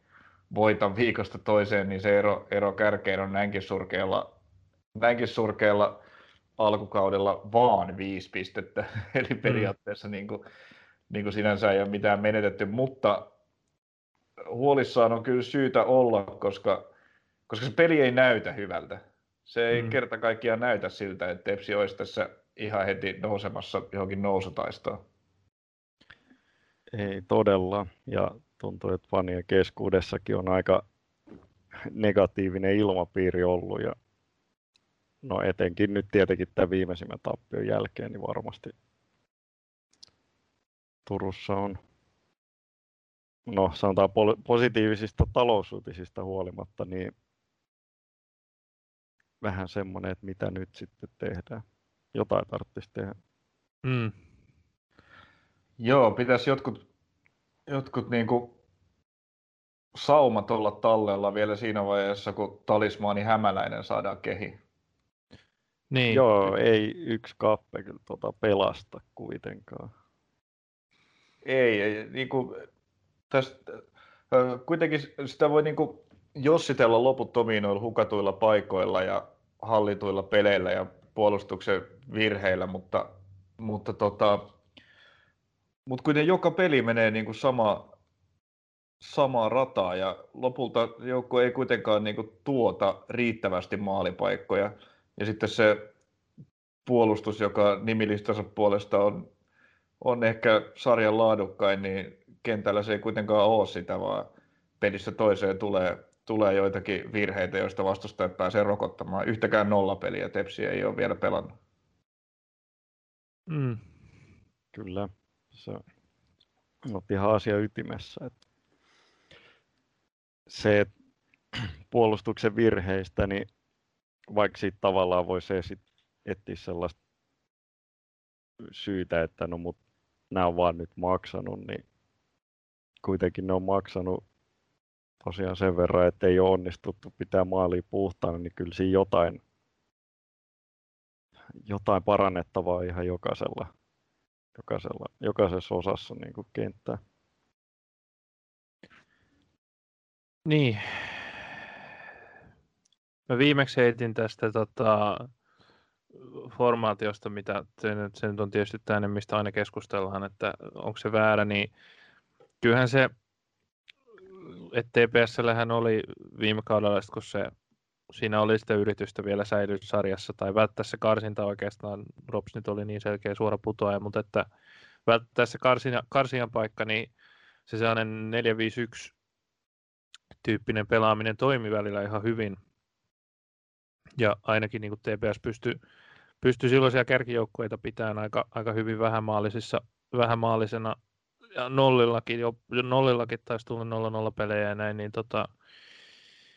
voita viikosta toiseen, niin se ero, ero kärkeen on näinkin surkealla, näinkin surkealla alkukaudella vaan viisi pistettä. Eli periaatteessa mm. niin kuin, niin kuin sinänsä ei ole mitään menetetty, mutta huolissaan on kyllä syytä olla, koska, koska se peli ei näytä hyvältä. Se ei mm. kerta kaikkiaan näytä siltä, että Tepsi olisi tässä ihan heti nousemassa johonkin nousutaistoon. Ei todella, ja tuntuu, että fanien keskuudessakin on aika negatiivinen ilmapiiri ollut, ja no etenkin nyt tietenkin tämän viimeisimmän tappion jälkeen, niin varmasti Turussa on no sanotaan positiivisista talousuutisista huolimatta, niin vähän semmoinen, että mitä nyt sitten tehdään. Jotain tarvitsisi tehdä. Mm. Joo, pitäisi jotkut, jotkut niin kuin saumat olla tallella vielä siinä vaiheessa, kun talismaani hämäläinen saadaan kehi. Niin. Joo, ei yksi kappe kyllä tuota pelasta kuitenkaan. Ei, ei niin kuin, tästä, kuitenkin sitä voi niin jossitella loputtomiin noilla hukatuilla paikoilla ja hallituilla peleillä ja puolustuksen virheillä, mutta, mutta, tota, mutta kuitenkin joka peli menee niin kuin sama, samaa rataa ja lopulta joukko ei kuitenkaan niin kuin tuota riittävästi maalipaikkoja. Ja sitten se puolustus, joka nimilistansa puolesta on, on ehkä sarjan laadukkain, niin kentällä se ei kuitenkaan ole sitä, vaan pelissä toiseen tulee, tulee joitakin virheitä, joista vastustajat pääsee rokottamaan. Yhtäkään nollapeliä Tepsi ei ole vielä pelannut. Mm. Kyllä, se on ihan asia ytimessä. Että se puolustuksen virheistä, niin vaikka siitä tavallaan voisi etsiä sellaista syytä, että no mut nämä on vaan nyt maksanut, niin kuitenkin ne on maksanut tosiaan sen verran, että ei ole onnistuttu pitää maalia puhtaana, niin kyllä siinä jotain, jotain parannettavaa ihan jokaisella, jokaisella, jokaisessa osassa niin kuin kenttää. Niin. Mä viimeksi heitin tästä tota, formaatiosta, mitä se nyt, on tietysti tänne, mistä aina keskustellaan, että onko se väärä, niin kyllähän se, että TPSllähän oli viime kaudella, kun se, siinä oli sitä yritystä vielä säilyä sarjassa, tai välttää se karsinta oikeastaan, Rops nyt oli niin selkeä suora putoaja, mutta että välttää se karsian, karsian paikka, niin se sellainen 4-5-1 tyyppinen pelaaminen toimi välillä ihan hyvin. Ja ainakin niin kuin TPS pystyi pysty silloisia kärkijoukkueita pitämään aika, aika hyvin vähämaallisena ja nollillakin, jo, nollillakin taisi tulla 0-0 pelejä ja näin, niin tota,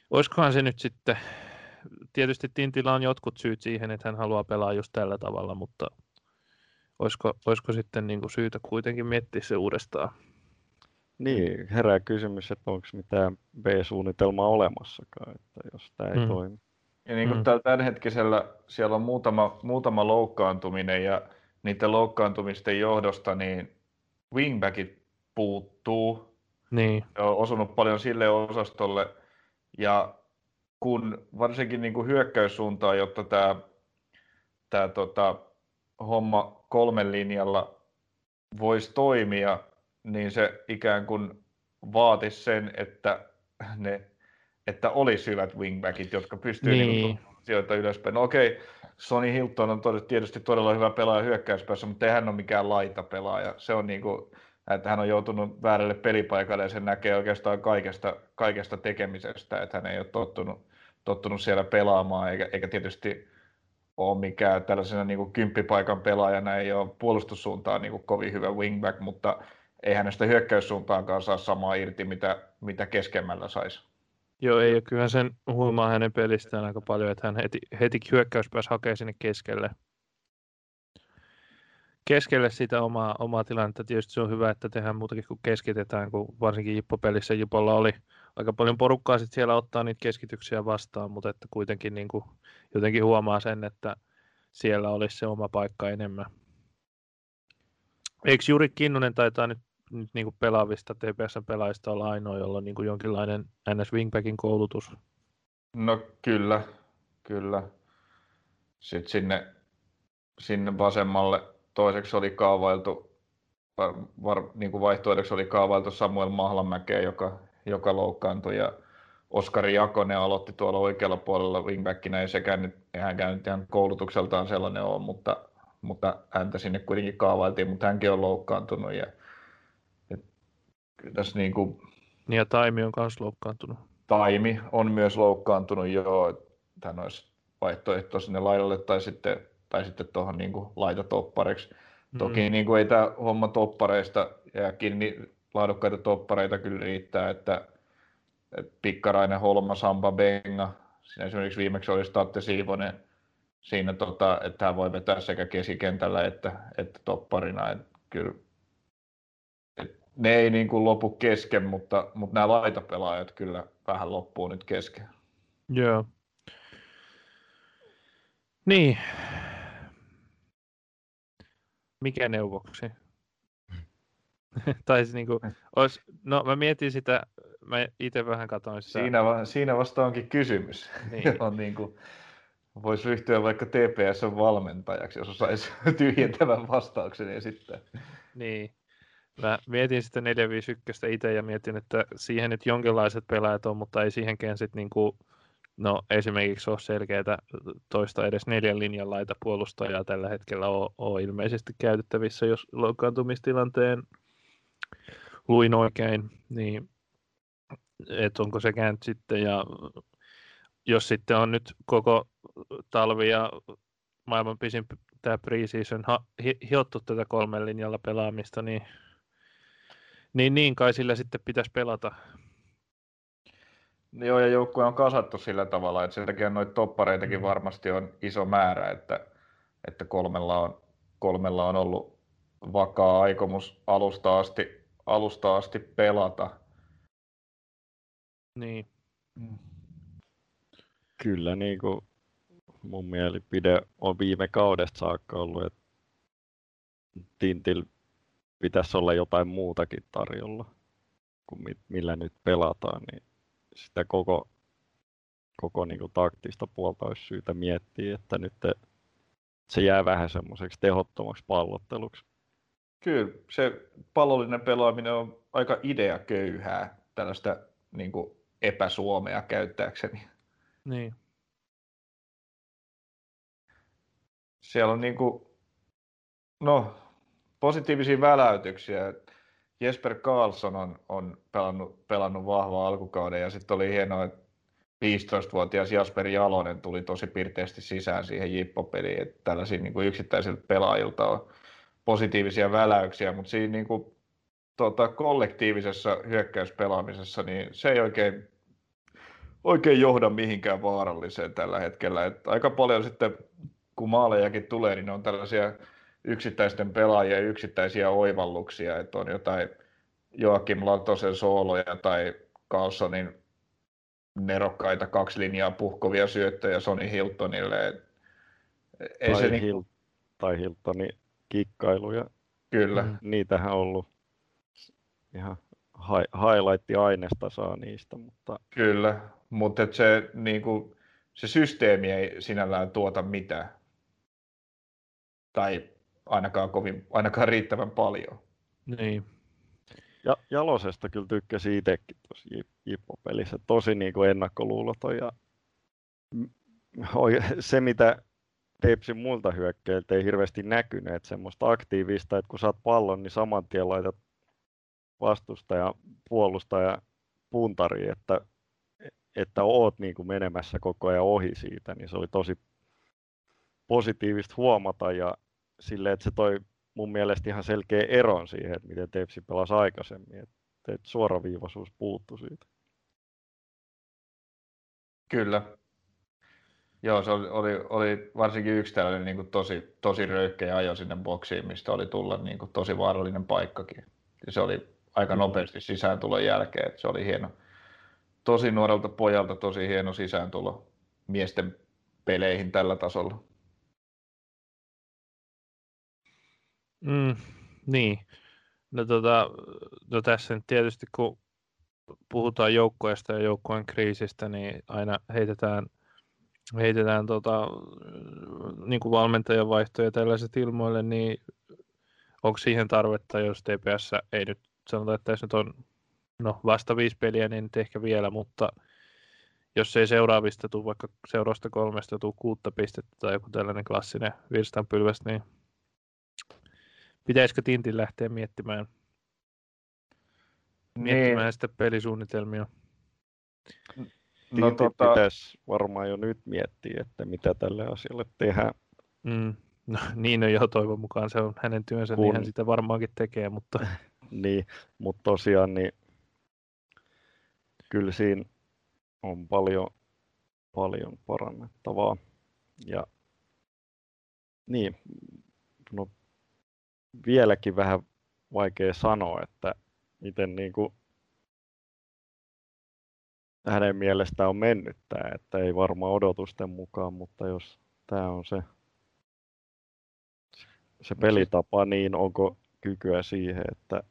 olisikohan se nyt sitten, tietysti Tintillä on jotkut syyt siihen, että hän haluaa pelaa just tällä tavalla, mutta olisiko, olisiko sitten niin kuin syytä kuitenkin miettiä se uudestaan? Niin, herää kysymys, että onko mitään B-suunnitelmaa olemassakaan, että jos tämä ei mm. toimi. Ja niin kuin mm. tällä hetkisellä siellä on muutama, muutama loukkaantuminen ja niiden loukkaantumisten johdosta niin wingbackit puuttuu. Niin. On osunut paljon sille osastolle ja kun varsinkin niin kuin hyökkäyssuuntaan, jotta tämä, tämä tota, homma kolmen linjalla voisi toimia, niin se ikään kuin vaatisi sen, että ne että olisi hyvät wingbackit, jotka pystyy niin. Niin sijoittamaan ylöspäin. No okei, Sony Hilton on tietysti todella hyvä pelaaja hyökkäyspäässä, mutta ei hän ole mikään laita pelaaja. Se on niin kuin, että hän on joutunut väärälle pelipaikalle ja sen näkee oikeastaan kaikesta, kaikesta tekemisestä, että hän ei ole tottunut, tottunut siellä pelaamaan, eikä, eikä tietysti ole mikään tällaisena niin kuin kymppipaikan pelaajana, ei ole puolustussuuntaan niin kuin kovin hyvä wingback, mutta ei hänestä hyökkäyssuuntaankaan saa samaa irti, mitä, mitä keskemmällä saisi. Joo, ei, kyllähän sen huomaa hänen pelistään aika paljon, että hän heti, heti hyökkäyspäässä hakee sinne keskelle, keskelle sitä omaa, omaa tilannetta. Tietysti se on hyvä, että tehdään muutakin kuin keskitetään, kun varsinkin Jippo-pelissä Jipolla oli aika paljon porukkaa sit siellä ottaa niitä keskityksiä vastaan, mutta että kuitenkin niin kuin jotenkin huomaa sen, että siellä olisi se oma paikka enemmän. Eikö Juri Kinnunen taitaa nyt nyt niin kuin pelaavista TPSn pelaajista olla ainoa, jolla on niin kuin jonkinlainen NS Wingbackin koulutus? No kyllä, kyllä. Sitten sinne, sinne vasemmalle toiseksi oli kaavailtu, var, var, niin kuin vaihtoehdoksi oli kaavailtu Samuel Mahlamäkeä, joka, joka loukkaantui ja Oskari Jakonen aloitti tuolla oikealla puolella wingbackinä, ei sekään nyt, ei hänkään nyt ihan koulutukseltaan sellainen ole, mutta, mutta häntä sinne kuitenkin kaavailtiin, mutta hänkin on loukkaantunut ja kyllä tässä niin kuin... Niin ja Taimi on myös loukkaantunut. Taimi on myös loukkaantunut, joo. Tämä olisi vaihtoehto sinne laidalle tai sitten, tai sitten tuohon niin laitatoppareksi. Mm. Toki niin kuin ei tämä homma toppareista ja kiinni laadukkaita toppareita kyllä riittää, että, että Pikkarainen, Holma, Samba, Benga, siinä esimerkiksi viimeksi oli Statte Siivonen siinä, tota, että hän voi vetää sekä keskikentällä että, että topparina. Että kyllä ne ei niin kuin lopu kesken, mutta, mutta nämä laitapelaajat kyllä vähän loppuu nyt kesken. Joo. Niin. Mikä neuvoksi? tai siis niin kuin, olisi, no mä mietin sitä, mä itse vähän katsoin sitä. Siinä, va- siinä vasta onkin kysymys, Niin. johon niin kuin voisi ryhtyä vaikka TPS-valmentajaksi, jos osaisi tyhjentävän vastauksen esittää. Niin. Mä mietin sitä 451 itse ja mietin, että siihen nyt jonkinlaiset pelaajat on, mutta ei siihenkään sitten niinku, no esimerkiksi ole selkeää toista edes neljän linjan laita puolustajaa tällä hetkellä ole, ole ilmeisesti käytettävissä, jos loukkaantumistilanteen luin oikein, niin että onko sekään sitten ja jos sitten on nyt koko talvi ja maailman pisin tämä preseason hiottu tätä kolmen linjalla pelaamista, niin, niin, niin kai sillä sitten pitäisi pelata. Joo, ja joukkue on kasattu sillä tavalla, että sen takia noita toppareitakin Mm. varmasti on iso määrä, että, että kolmella, on, kolmella on ollut vakaa aikomus alusta asti, alusta asti pelata. Niin, Kyllä niin kuin mun mielipide on viime kaudesta saakka ollut, että Tintil pitäisi olla jotain muutakin tarjolla kuin mi- millä nyt pelataan, niin sitä koko, koko niin kuin taktista puolta olisi syytä miettiä, että nyt se jää vähän semmoiseksi tehottomaksi pallotteluksi. Kyllä, se pallollinen pelaaminen on aika ideaköyhää, tällaista niin kuin epäsuomea käyttääkseni. niin. Siellä on niin kuin, no, positiivisia väläytyksiä. Jesper Karlsson on, on pelannut, pelannut vahvaa alkukauden ja sitten oli hienoa, että 15-vuotias Jasper Jalonen tuli tosi pirteästi sisään siihen jippopeliin. Että tällaisia niin kuin yksittäisiltä pelaajilta on positiivisia väläyksiä, mutta siinä niin kuin, tota, kollektiivisessa hyökkäyspelaamisessa niin se ei oikein, oikein johda mihinkään vaaralliseen tällä hetkellä. Et aika paljon sitten, kun maalejakin tulee, niin ne on tällaisia yksittäisten pelaajien yksittäisiä oivalluksia, että on jotain Joakim Latosen sooloja tai Carlsonin nerokkaita kaksi linjaa puhkovia syöttöjä Sony Hiltonille. Ei tai, se niin, Hil- tai Hiltonin kikkailuja. kyllä. Mm. Niitähän on ollut ihan hi- highlight-aineesta saa niistä, mutta Kyllä, mutta et se, niinku, se systeemi ei sinällään tuota mitään. Tai ainakaan, kovin, ainakaan riittävän paljon. Niin, ja, Jalosesta kyllä tykkäsin itsekin tuossa Jip- Jippo-pelissä. Tosi niin kuin ennakkoluuloton ja se mitä Tepsin muilta hyökkäiltä ei hirveästi näkynyt, että semmoista aktiivista, että kun saat pallon, niin saman tien laitat vastustaja, puolustaja puntari, että, että oot niin kuin menemässä koko ajan ohi siitä, niin se oli tosi positiivista huomata ja sille, että se toi mun mielestä ihan selkeä eron siihen, että miten Tepsi pelasi aikaisemmin, että, että suoraviivaisuus puuttu siitä. Kyllä. Joo, se oli, oli, oli varsinkin yksi tällainen niin kuin tosi, tosi röyhkeä ajo sinne boksiin, mistä oli tulla niin kuin tosi vaarallinen paikkakin. Ja se oli aika nopeasti sisääntulon jälkeen, että se oli hieno. Tosi nuorelta pojalta tosi hieno sisääntulo miesten peleihin tällä tasolla. Mm, niin. No, tota, no tässä nyt tietysti kun puhutaan joukkueesta ja joukkueen kriisistä, niin aina heitetään, heitetään tota, niin kuin valmentajan vaihtoja tällaiset ilmoille, niin onko siihen tarvetta, jos TPS ei nyt sanota, että tässä nyt on no, vasta viisi peliä, niin nyt ehkä vielä, mutta jos ei seuraavista tule vaikka seuraavasta kolmesta tule kuutta pistettä tai joku tällainen klassinen virstanpylväs, niin pitäisikö Tintin lähteä miettimään, miettimään Niin, sitten pelisuunnitelmia? no, Tintin tota, pitäisi varmaan jo nyt miettiä, että mitä tälle asialle tehdään. Mm. No, niin on jo toivon mukaan, se on hänen työnsä, niin Kun- hän sitä varmaankin tekee, mutta Niin, mutta tosiaan niin kyllä siinä on paljon, paljon parannettavaa. Ja niin, no vieläkin vähän vaikea sanoa, että miten niin kuin hänen mielestään on mennyt tämä, että ei varmaan odotusten mukaan, mutta jos tämä on se, se pelitapa, niin onko kykyä siihen, että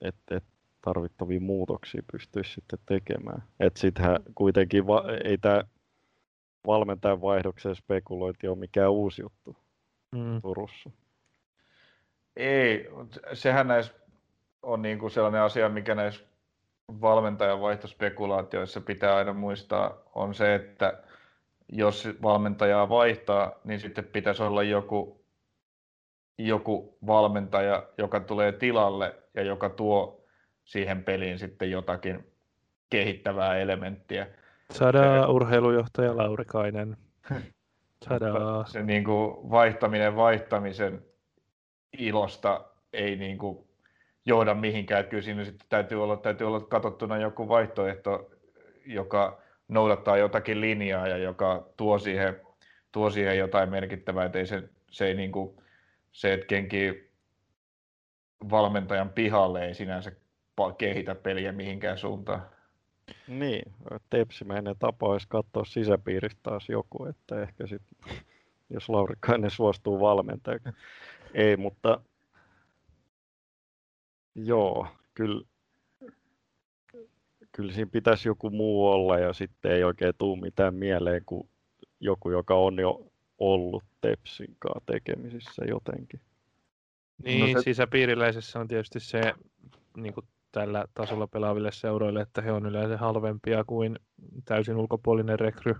että et tarvittavia muutoksia pystyisi sitten tekemään. Että sittenhän kuitenkin va- ei tämä valmentajan vaihdoksen spekulointi ole mikään uusi juttu mm. Turussa. Ei, sehän näissä on niin kuin sellainen asia, mikä näissä valmentajan vaihtospekulaatioissa pitää aina muistaa, on se, että jos valmentajaa vaihtaa, niin sitten pitäisi olla joku, joku valmentaja, joka tulee tilalle ja joka tuo siihen peliin sitten jotakin kehittävää elementtiä. Saadaan urheilujohtaja Laurikainen. Saadaan. Se niin kuin vaihtaminen vaihtamisen ilosta ei niin kuin johda mihinkään. Että kyllä siinä sitten täytyy olla, täytyy olla katsottuna joku vaihtoehto, joka noudattaa jotakin linjaa ja joka tuo siihen, tuo siihen jotain merkittävää, että ei se, se, ei niin kuin, se että kenki valmentajan pihalle ei sinänsä kehitä peliä mihinkään suuntaan. Niin, tepsimäinen tapa olisi katsoa sisäpiiristä taas joku, että ehkä sitten, jos Laurikainen suostuu valmentajaksi. Ei, mutta joo, kyllä, kyllä siinä pitäisi joku muu olla ja sitten ei oikein tule mitään mieleen kuin joku, joka on jo ollut Tepsin kanssa tekemisissä jotenkin. Niin, no se... sisäpiiriläisessä on tietysti se niin kuin tällä tasolla pelaaville seuroille, että he on yleensä halvempia kuin täysin ulkopuolinen rekry.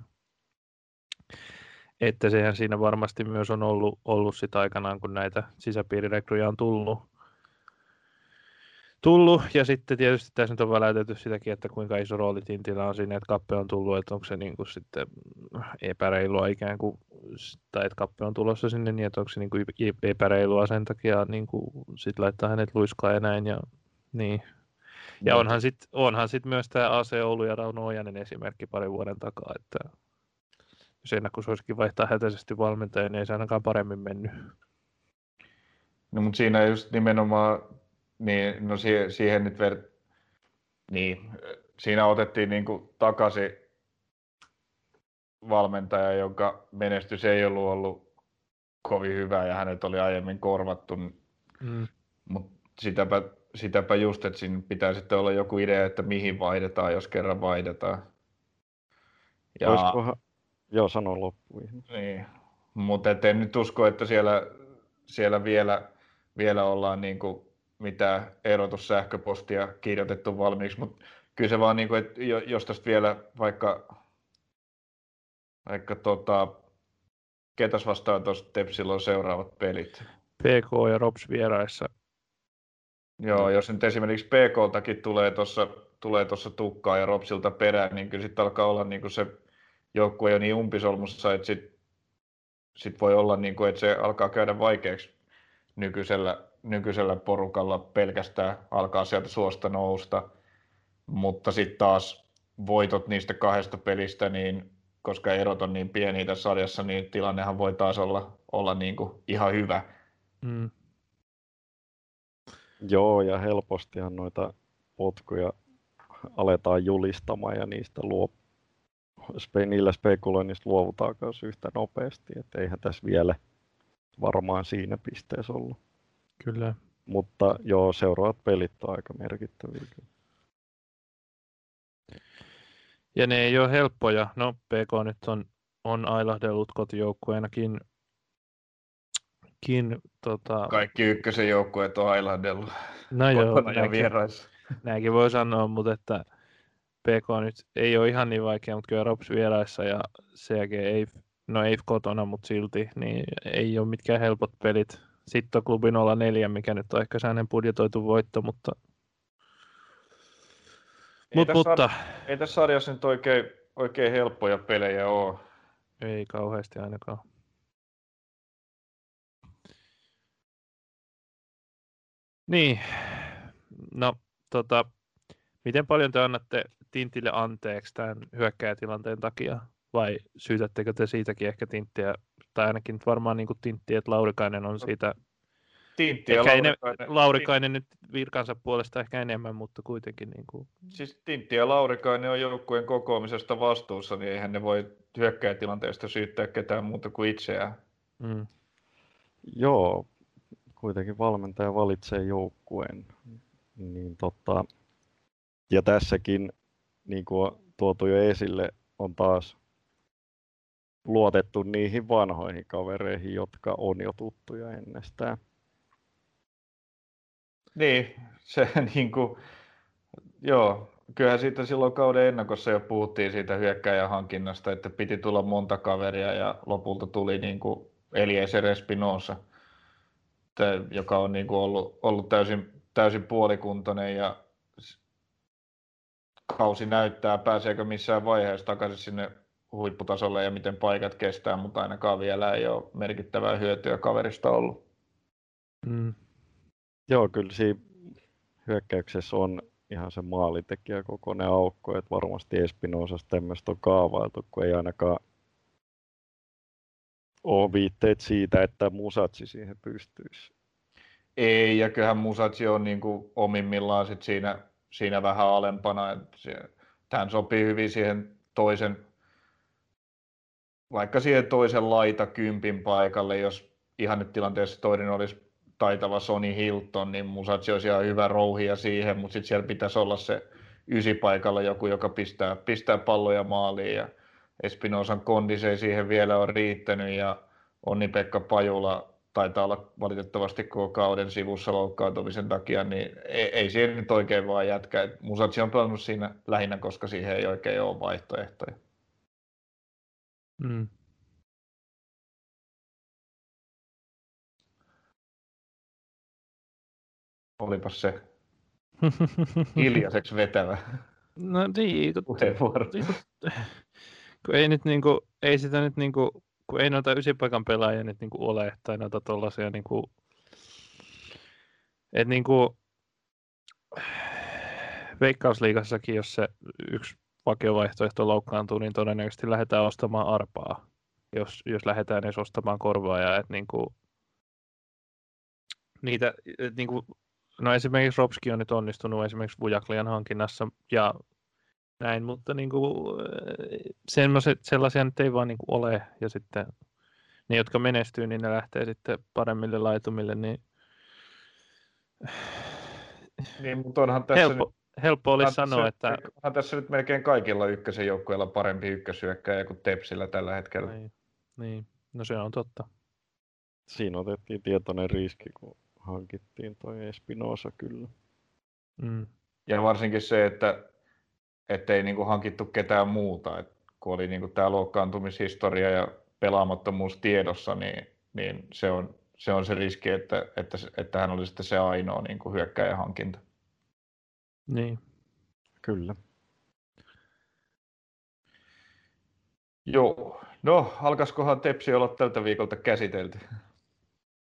Että sehän siinä varmasti myös on ollut, ollut sitä aikanaan, kun näitä sisäpiirirekryjä on tullut. tullut. Ja sitten tietysti tässä nyt on väläytetty sitäkin, että kuinka iso rooli Tintillä on siinä, että kappe on tullut, että onko se niin kuin sitten epäreilua ikään kuin, tai että kappe on tulossa sinne, niin että onko se niin kuin epäreilua sen takia niin kuin sit laittaa hänet luiskaan ja näin. Ja, niin, ja niin. onhan sitten onhan sit myös tämä AC Oulu ja Rauno Ojanen esimerkki parin vuoden takaa, että jos ennakkois olisikin vaihtaa hätäisesti valmentajan, niin ei se ainakaan paremmin mennyt. No mutta siinä just nimenomaan, niin, no siihen, siihen nyt ver... niin, siinä otettiin niin kuin takaisin valmentaja, jonka menestys ei ollut ollut kovin hyvä ja hänet oli aiemmin korvattu. Mm. Mutta sitäpä sitäpä just, että siinä pitää sitten olla joku idea, että mihin vaihdetaan, jos kerran vaihdetaan. Ja... Olisikohan... Joo, sano loppuun. Niin, mutta en nyt usko, että siellä, siellä vielä, vielä ollaan niin kuin mitään erotussähköpostia kirjoitettu valmiiksi, mutta kyllä se vaan, niin kuin, että jos tästä vielä vaikka, vaikka tota, ketäs vastaan tuossa Tepsillä on seuraavat pelit? PK ja Rops vieraissa Joo, jos nyt esimerkiksi PK-takin tulee tuossa tulee tuossa tukkaa ja Ropsilta perään, niin kyllä sitten alkaa olla niin kuin se joukkue jo niin umpisolmussa, että sitten sit voi olla, niin kuin, että se alkaa käydä vaikeaksi nykyisellä, nykyisellä porukalla pelkästään alkaa sieltä suosta nousta, mutta sitten taas voitot niistä kahdesta pelistä, niin koska erot on niin pieniä tässä sarjassa, niin tilannehan voi taas olla, olla niin kuin ihan hyvä. Mm. Joo, ja helpostihan noita potkuja aletaan julistamaan ja niistä luo, spe, niillä spekuloinnista luovutaan myös yhtä nopeasti, että eihän tässä vielä varmaan siinä pisteessä ollut. Kyllä. Mutta joo, seuraavat pelit on aika merkittäviä. Ja ne ei ole helppoja. No, PK nyt on, on ailahdellut kotijoukkueenakin Kin, tota... Kaikki ykkösen joukkueet on ailahdellut no joo, ja vieraissa. Näinkin voi sanoa, mutta että PK nyt ei ole ihan niin vaikea, mutta kyllä Rops vieraissa ja CG ei, no ei kotona, mutta silti, niin ei ole mitkään helpot pelit. Sitten on klubi 04, mikä nyt on ehkä sellainen budjetoitu voitto, mutta ei, Mut, tässä, mutta... ei tässä sarjassa nyt oikein, oikein helppoja pelejä ole. Ei kauheasti ainakaan. Niin, no tota, miten paljon te annatte Tintille anteeksi tämän hyökkäjätilanteen takia? Vai syytättekö te siitäkin ehkä Tinttiä, tai ainakin varmaan niin kuin Tintti, että Laurikainen on siitä Tintti ja Laurikainen, enem, Laurikainen nyt virkansa puolesta ehkä enemmän, mutta kuitenkin. Niin kuin... Siis Tintti ja Laurikainen on joukkueen kokoamisesta vastuussa, niin eihän ne voi hyökkäjätilanteesta syyttää ketään muuta kuin itseään. Mm. Joo, kuitenkin valmentaja valitsee joukkueen. niin tota, ja tässäkin, niin kuin on tuotu jo esille, on taas luotettu niihin vanhoihin kavereihin, jotka on jo tuttuja ennestään. Niin, se niin kuin, joo, kyllähän siitä silloin kauden ennakossa jo puhuttiin siitä hyökkäjän hankinnasta, että piti tulla monta kaveria ja lopulta tuli niin kuin Eliezer Espinosa, joka on niin kuin ollut, ollut täysin, täysin puolikuntoinen ja kausi näyttää, pääseekö missään vaiheessa takaisin sinne huipputasolle ja miten paikat kestää, mutta ainakaan vielä ei ole merkittävää hyötyä kaverista ollut. Mm. Joo, kyllä siinä hyökkäyksessä on ihan se maalintekijä kokoinen aukko, että varmasti Espinosasta tämmöistä on kaavailtu, kun ei ainakaan ole viitteet siitä, että Musatsi siihen pystyisi. Ei, ja kyllähän Musatsi on niin kuin omimmillaan sit siinä, siinä vähän alempana. Tämä sopii hyvin siihen toisen, vaikka siihen toisen laita kympin paikalle, jos ihan nyt tilanteessa toinen olisi taitava Sony Hilton, niin Musatsi olisi ihan hyvä rouhia siihen, mutta sitten siellä pitäisi olla se paikalla joku, joka pistää, pistää palloja maaliin ja Espinosan kondis ei siihen vielä ole riittänyt ja Onni-Pekka Pajula taitaa olla valitettavasti koko kauden sivussa loukkaantumisen takia, niin ei, ei siihen nyt oikein vaan jätkä. Musatsi on pelannut siinä lähinnä, koska siihen ei oikein ole vaihtoehtoja. Mm. Olipas se hiljaiseksi vetävä no niin, kun, puheenvuoro. Niin, kun ei, nyt niinku, ei sitä nyt niinku, kun ei noita ysipaikan pelaajia nyt niinku ole, tai noita tollasia niinku, että niinku, Veikkausliigassakin, jos se yksi vakiovaihtoehto loukkaantuu, niin todennäköisesti lähdetään ostamaan arpaa, jos, jos lähdetään edes ostamaan korvaajaa. Että niinku, niitä, et niinku, No esimerkiksi Ropski on nyt onnistunut esimerkiksi Vujaklian hankinnassa ja näin, mutta niin kuin, semmoiset, sellaisia nyt ei vaan niin kuin ole. Ja sitten ne, jotka menestyy, niin ne lähtee sitten paremmille laitumille. Niin, niin mutta onhan tässä helppo, nyt, helppo olisi sanoa, tässä, että... Onhan tässä nyt melkein kaikilla ykkösen joukkueilla parempi ykkösyökkäjä kuin Tepsillä tällä hetkellä. Niin, niin, no se on totta. Siinä otettiin tietoinen riski, kun hankittiin toi Espinosa kyllä. Mm. Ja varsinkin se, että ei niinku hankittu ketään muuta, et kun oli niinku tämä luokkaantumishistoria ja pelaamattomuus tiedossa, niin, niin se, on, se on se riski, että, että, että hän oli sitten se ainoa niinku hyökkäjä hankinta. Niin. Kyllä. Joo. No, alkaisikohan Tepsi olla tältä viikolta käsitelty?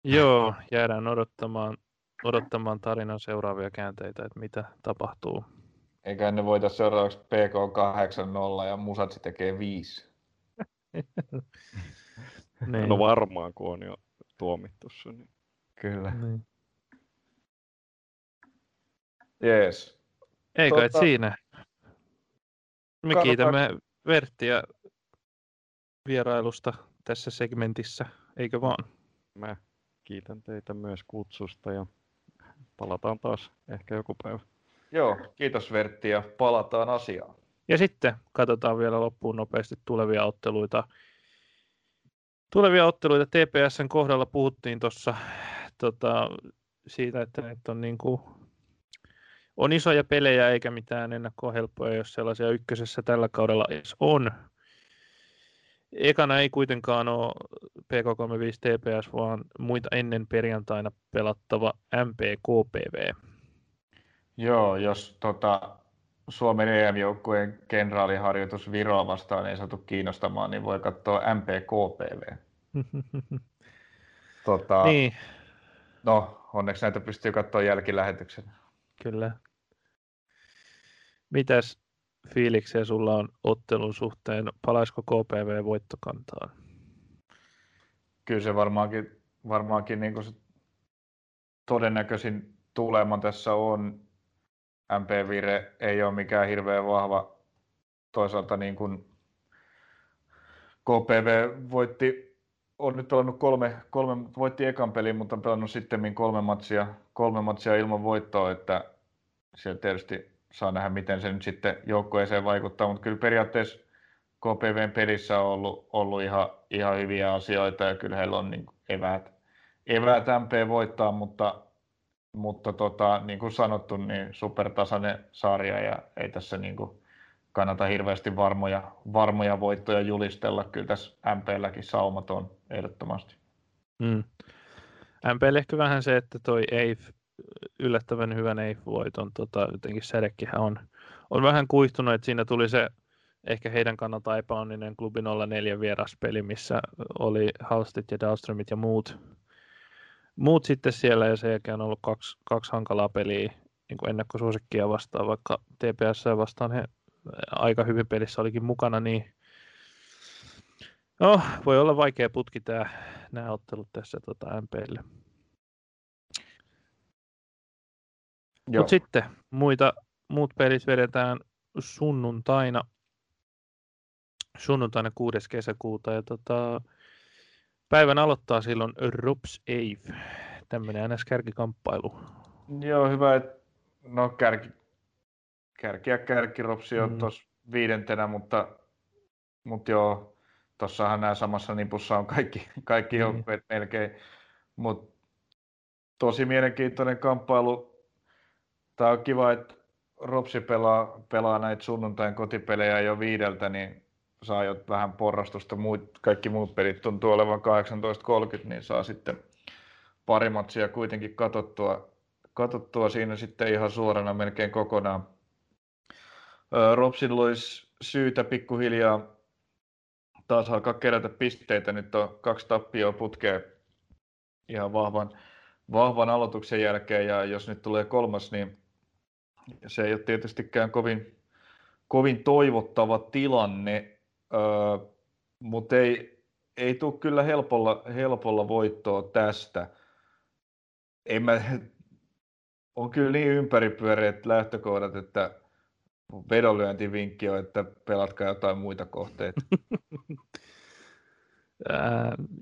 Joo, jäädään odottamaan, odottamaan tarinan seuraavia käänteitä, että mitä tapahtuu. Eikä ne voita seuraavaksi PK 8-0 ja Musatsi tekee 5. niin. No varmaan, kun on jo tuomittu se. Niin... Kyllä. Niin. Jees. Eikö tuota... siinä? Me Kannattaa... kiitämme Verttiä vierailusta tässä segmentissä, eikö vaan? Mä kiitän teitä myös kutsusta ja palataan taas ehkä joku päivä. Joo, kiitos Vertti ja palataan asiaan. Ja sitten katsotaan vielä loppuun nopeasti tulevia otteluita. Tulevia otteluita TPSn kohdalla puhuttiin tuossa tota, siitä, että nyt on, niin kuin, on isoja pelejä eikä mitään ennakkoa helppoja, jos sellaisia ykkösessä tällä kaudella edes on. Ekana ei kuitenkaan ole PK35 TPS, vaan muita ennen perjantaina pelattava MPKPV. Joo, jos tota, Suomen EM-joukkueen kenraaliharjoitus Viroa vastaan ei saatu kiinnostamaan, niin voi katsoa MPKPV. tota, niin. No, onneksi näitä pystyy katsoa jälkilähetyksen. Kyllä. Mitäs fiiliksiä sulla on ottelun suhteen? Palaisiko KPV voittokantaan? Kyllä se varmaankin, varmaankin niin se todennäköisin tulema tässä on. MP Vire ei ole mikään hirveän vahva. Toisaalta niin kuin KPV voitti, on nyt pelannut kolme, kolme voitti ekan pelin, mutta on pelannut sitten kolme matsia, kolme matsia ilman voittoa, että siellä tietysti saa nähdä, miten se nyt sitten joukkueeseen vaikuttaa, mutta kyllä periaatteessa KPVn pelissä on ollut, ollut ihan, ihan hyviä asioita ja kyllä heillä on niin eväät, eväät MP voittaa, mutta, mutta tota, niin kuin sanottu, niin supertasainen sarja ja ei tässä niin kuin kannata hirveästi varmoja, varmoja voittoja julistella. Kyllä tässä MPlläkin saumat on ehdottomasti. Mm. MP ehkä vähän se, että toi Eif, yllättävän hyvän Eif-voiton tota, jotenkin sädekkihän on, on vähän kuihtunut, että siinä tuli se ehkä heidän kannalta epäonninen klubi 04 vieraspeli, missä oli Halstit ja Dahlströmit ja muut, muut sitten siellä, ja sen jälkeen on ollut kaksi, kaksi hankalaa peliä niin kuin ennakkosuosikkia vastaan, vaikka TPS vastaan he aika hyvin pelissä olikin mukana, niin no, voi olla vaikea putki tämä, nämä ottelut tässä tota, MPlle. Mutta sitten muita, muut pelit vedetään sunnuntaina sunnuntaina 6. kesäkuuta. Ja tota, päivän aloittaa silloin Rups Ave, tämmöinen NS-kärkikamppailu. Joo, hyvä, että no kärki, kärki ja kärki Ropsi on mm. tuossa viidentenä, mutta, mutta joo, tuossahan nämä samassa nipussa on kaikki, kaikki mm. joukkueet melkein. Mutta tosi mielenkiintoinen kamppailu. Tämä on kiva, että Ropsi pelaa, pelaa näitä sunnuntain kotipelejä jo viideltä, niin saa jo vähän porrastusta, muut, kaikki muut pelit tuntuu olevan 18.30, niin saa sitten pari matsia kuitenkin katsottua, katsottua siinä sitten ihan suorana melkein kokonaan. Ropsin olisi syytä pikkuhiljaa taas alkaa kerätä pisteitä. Nyt on kaksi tappioa putkea ihan vahvan, vahvan aloituksen jälkeen ja jos nyt tulee kolmas, niin se ei ole tietystikään kovin, kovin toivottava tilanne. Öö, mutta ei, ei tule kyllä helpolla, helpolla voittoa tästä. En mä, on kyllä niin ympäripyöreät lähtökohdat, että vedonlyöntivinkki on, että pelatkaa jotain muita kohteita.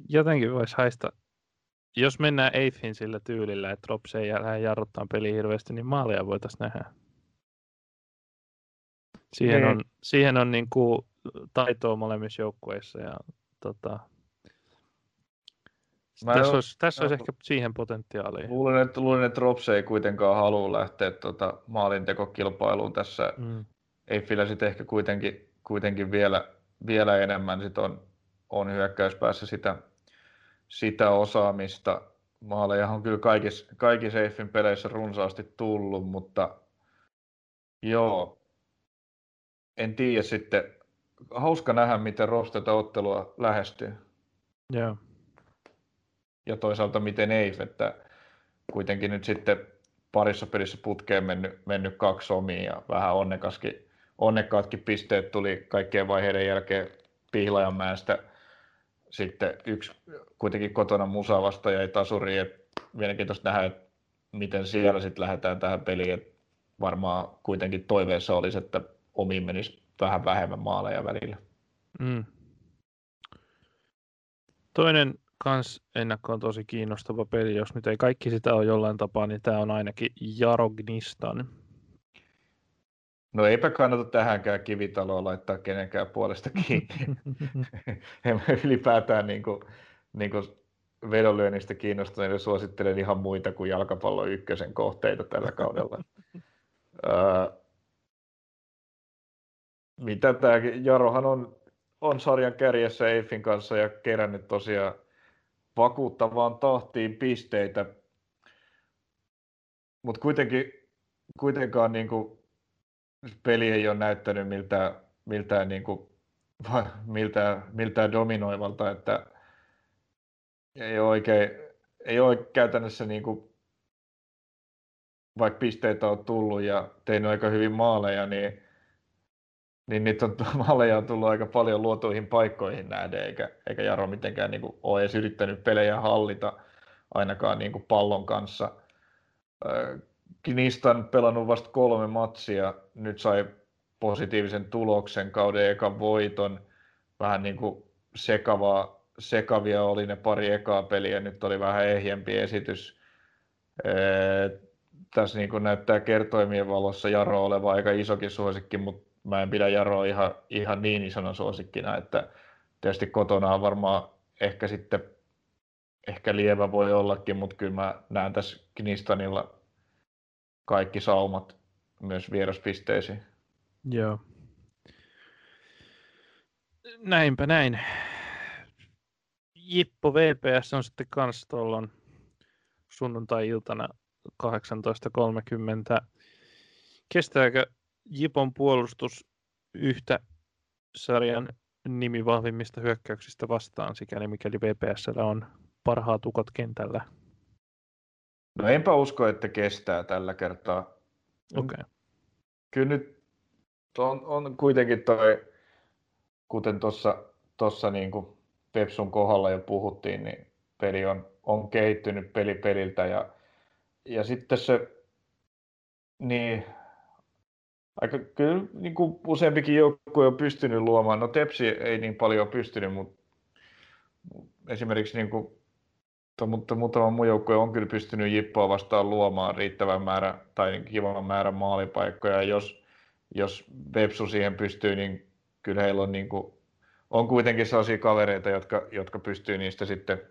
Jotenkin voisi haista, jos mennään Eifin sillä tyylillä, että Rops ei lähde jarruttaa peli hirveästi, niin maalia voitaisiin nähdä. Siihen niin. on, siihen on niin kuin taitoa molemmissa joukkueissa. Ja, tota, Mä tässä, olisi, tässä olisi ehkä siihen potentiaalia. Luulen, että, luulen, että Rops ei kuitenkaan halua lähteä tuota maalintekokilpailuun tässä. Mm. Eiffillä sitten ehkä kuitenkin, kuitenkin vielä, vielä enemmän sit on, on hyökkäyspäässä sitä, sitä osaamista. Maaleja on kyllä kaikissa, kaikissa Eiffin peleissä runsaasti tullut, mutta joo, en tiedä sitten, hauska nähdä, miten Rops tätä ottelua lähestyy. Yeah. Ja toisaalta miten ei, että kuitenkin nyt sitten parissa pelissä putkeen mennyt, mennyt kaksi omia ja vähän onnekaskin, onnekkaatkin pisteet tuli kaikkien vaiheiden jälkeen Pihlajanmäestä. Sitten yksi kuitenkin kotona Musa vasta jäi tasuriin. Et mielenkiintoista nähdä, että miten siellä sitten lähdetään tähän peliin. Et varmaan kuitenkin toiveessa olisi, että omiin menisi vähän vähemmän maaleja välillä. Mm. Toinen kans ennakko on tosi kiinnostava peli. Jos nyt ei kaikki sitä ole jollain tapaa, niin tämä on ainakin Jarognistan. No eipä kannata tähänkään kivitaloa laittaa kenenkään puolesta kiinni. ylipäätään niin kuin, niin kuin vedonlyönnistä kiinnostuneille suosittelen ihan muita kuin jalkapallon ykkösen kohteita tällä kaudella. mitä tämä Jarohan on, on sarjan kärjessä Eiffin kanssa ja kerännyt tosiaan vakuuttavaan tahtiin pisteitä. Mutta kuitenkin, kuitenkaan niin kuin, peli ei ole näyttänyt miltään, miltään, niin kuin, miltään, miltään dominoivalta, että ei ole oikein, ei ole käytännössä niin kuin, vaikka pisteitä on tullut ja tehnyt aika hyvin maaleja, niin niin niitä on, malleja on tullut aika paljon luotuihin paikkoihin nähden, eikä, eikä Jaro mitenkään niin kuin, ole edes yrittänyt pelejä hallita ainakaan niin kuin pallon kanssa. Kinistan pelannut vasta kolme matsia, nyt sai positiivisen tuloksen, kauden ekan voiton, vähän niin kuin sekavaa, sekavia oli ne pari ekaa peliä, nyt oli vähän ehjempi esitys. tässä niin kuin näyttää kertoimien valossa Jaro oleva aika isokin suosikki, mutta mä en pidä Jaroa ihan, ihan niin isona suosikkina, että tietysti kotona on varmaan ehkä sitten ehkä lievä voi ollakin, mutta kyllä mä näen tässä Knistanilla kaikki saumat myös vieraspisteisiin. Joo. Näinpä näin. Jippo VPS on sitten kanssa tuolla sunnuntai-iltana 18.30. Kestääkö Jipon puolustus yhtä sarjan nimi vahvimmista hyökkäyksistä vastaan, sikäli mikäli VPS on parhaat ukot kentällä? No enpä usko, että kestää tällä kertaa. Okei. Okay. Kyllä nyt on, on kuitenkin toi, kuten tuossa tossa niin Pepsun kohdalla jo puhuttiin, niin peli on, on kehittynyt peli peliltä ja, ja sitten se, niin aika kyllä niin kuin useampikin joukkue on pystynyt luomaan. No Tepsi ei niin paljon pystynyt, mutta esimerkiksi niin kuin, mutta muutama muu joukkue on kyllä pystynyt Jippoa vastaan luomaan riittävän määrä tai kivan määrän maalipaikkoja. Jos, jos Vepsu siihen pystyy, niin kyllä heillä on, niin kuin, on kuitenkin sellaisia kavereita, jotka, jotka pystyy niistä sitten,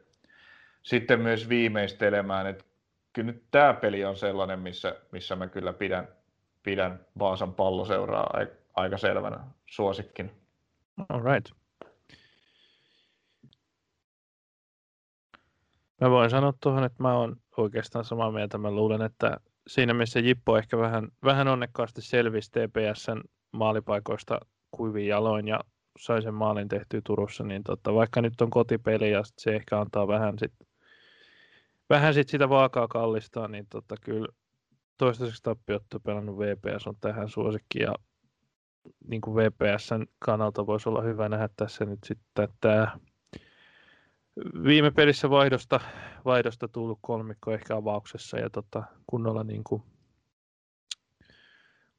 sitten myös viimeistelemään. Et kyllä nyt tämä peli on sellainen, missä, missä mä kyllä pidän, pidän Vaasan palloseuraa aika selvänä suosikkin. All right. Mä voin sanoa tuohon, että mä oon oikeastaan samaa mieltä. Mä luulen, että siinä missä Jippo ehkä vähän, vähän onnekkaasti selvisi TPSn maalipaikoista kuivin jaloin ja sai sen maalin tehtyä Turussa, niin tota, vaikka nyt on kotipeli ja se ehkä antaa vähän, sit, vähän sit sitä vaakaa kallistaa, niin tota, kyllä toistaiseksi tappiottu pelannut VPS on tähän suosikki ja niin kuin VPSn kannalta voisi olla hyvä nähdä tässä nyt sitten tämä viime pelissä vaihdosta, vaihdosta tullut kolmikko ehkä avauksessa ja tota, kunnolla, niin kuin,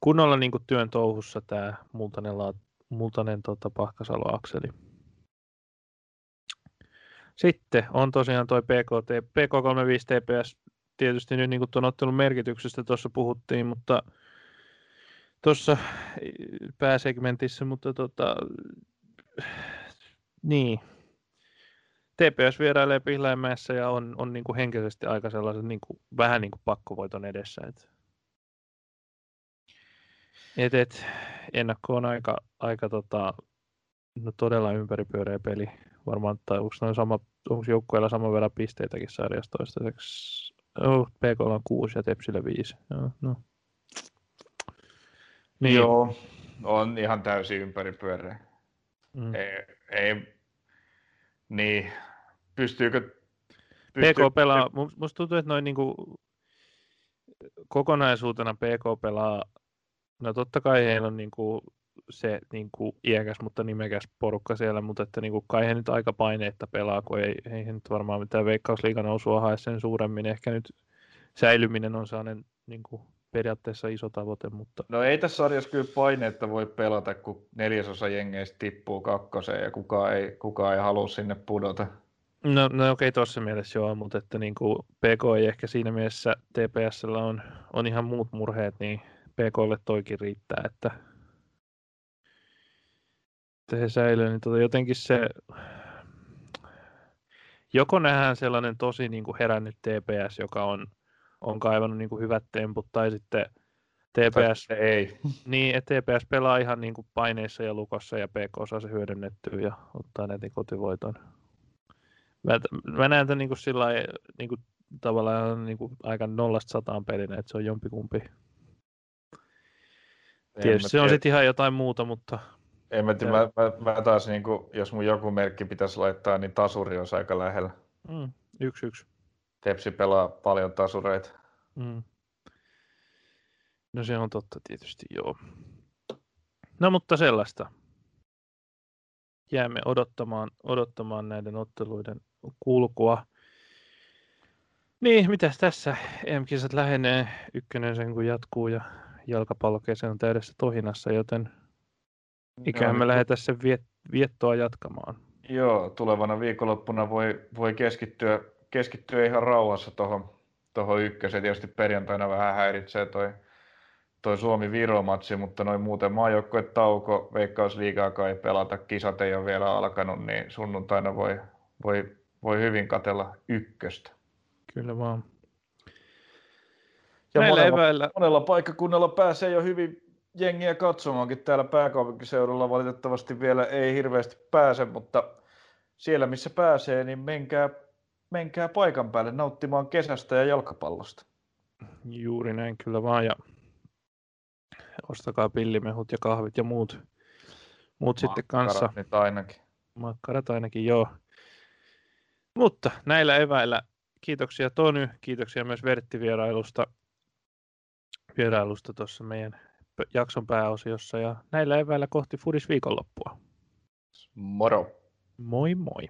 kunnolla niin kuin työn touhussa tämä multanen, multanen tota, Pahkasalo-akseli. Sitten on tosiaan tuo PKT, PK35 TPS tietysti nyt niin kuin tuon ottelun merkityksestä tuossa puhuttiin, mutta tuossa pääsegmentissä, mutta tota, niin, TPS vierailee Pihlajamäessä ja on, on niin kuin henkisesti aika sellaisen niin kuin, vähän niin kuin pakkovoiton edessä. Et, et, et, ennakko on aika, aika tota, no todella ympäripyöreä peli. Varmaan, tai onko, sama, onko joukkueella sama verran pisteitäkin sarjassa toistaiseksi? Oh, PK on 6 ja Tepsillä 5. Joo, no. niin. Joo, on ihan täysin ympäripyöreä. Mm. Ei, ei, niin, pystyykö... Pystyy... PK pelaa, musta tuntuu, että noin niinku, kokonaisuutena PK pelaa, no totta kai heillä on niinku se niinku iäkäs, mutta nimekäs porukka siellä, mutta että niinku kai he nyt aika paineetta pelaa, kun ei, ei he nyt varmaan mitään veikkausliigan nousua hae sen suuremmin. Ehkä nyt säilyminen on sellainen niinku periaatteessa iso tavoite. Mutta... No ei tässä sarjassa kyllä paineetta voi pelata, kun neljäsosa jengeistä tippuu kakkoseen ja kukaan ei, kukaan ei halua sinne pudota. No, no okei, okay, tuossa mielessä joo, mutta että niin kuin PK ei ehkä siinä mielessä TPSllä on, on ihan muut murheet, niin PKlle toikin riittää, että, että he säilyy, niin tota jotenkin se, joko nähdään sellainen tosi niin kuin herännyt TPS, joka on on kaivannut niin kuin hyvät temput, tai sitten TPS, tai ei. Niin, että TPS pelaa ihan niin kuin paineissa ja lukossa, ja PK saa se hyödynnettyä ja ottaa netin kotivoiton. Mä, mä näen tämän niin kuin sillä niin kuin, tavallaan niin kuin aika nollasta sataan pelinä, että se on jompikumpi. Tietysti se on sitten ihan jotain muuta, mutta... En mä, tiedä, mä, mä, mä taas, niin kuin, jos mun joku merkki pitäisi laittaa, niin tasuri on aika lähellä. Mm, yksi yksi. Tepsi pelaa paljon tasureita. Mm. No se on totta tietysti, joo. No mutta sellaista. Jäämme odottamaan, odottamaan näiden otteluiden kulkua. Niin, mitäs tässä? EM-kisat lähenee, ykkönen sen kun jatkuu ja jalkapallokesä on täydessä tohinassa, joten ikään me lähdetään sen viet, viettoa jatkamaan. Joo, tulevana viikonloppuna voi, voi keskittyä keskittyä ihan rauhassa tuohon tuohon ykköseen. Tietysti perjantaina vähän häiritsee toi, toi Suomi-Viro-matsi, mutta noin muuten tauko, Veikkausliigaakaan ei pelata, kisat ei ole vielä alkanut, niin sunnuntaina voi, voi, voi hyvin katella ykköstä. Kyllä vaan. Ja monella, eväillä... monella paikkakunnalla pääsee jo hyvin jengiä katsomaankin täällä pääkaupunkiseudulla. Valitettavasti vielä ei hirveästi pääse, mutta siellä missä pääsee, niin menkää, menkää paikan päälle nauttimaan kesästä ja jalkapallosta. Juuri näin kyllä vaan ja ostakaa pillimehut ja kahvit ja muut, muut sitten kanssa. Nyt ainakin. Makkarat ainakin, joo. Mutta näillä eväillä kiitoksia Tony, kiitoksia myös Vertti vierailusta vierailusta tuossa meidän jakson pääosiossa ja näillä eväillä kohti Fudis viikonloppua. Moro! Moi moi!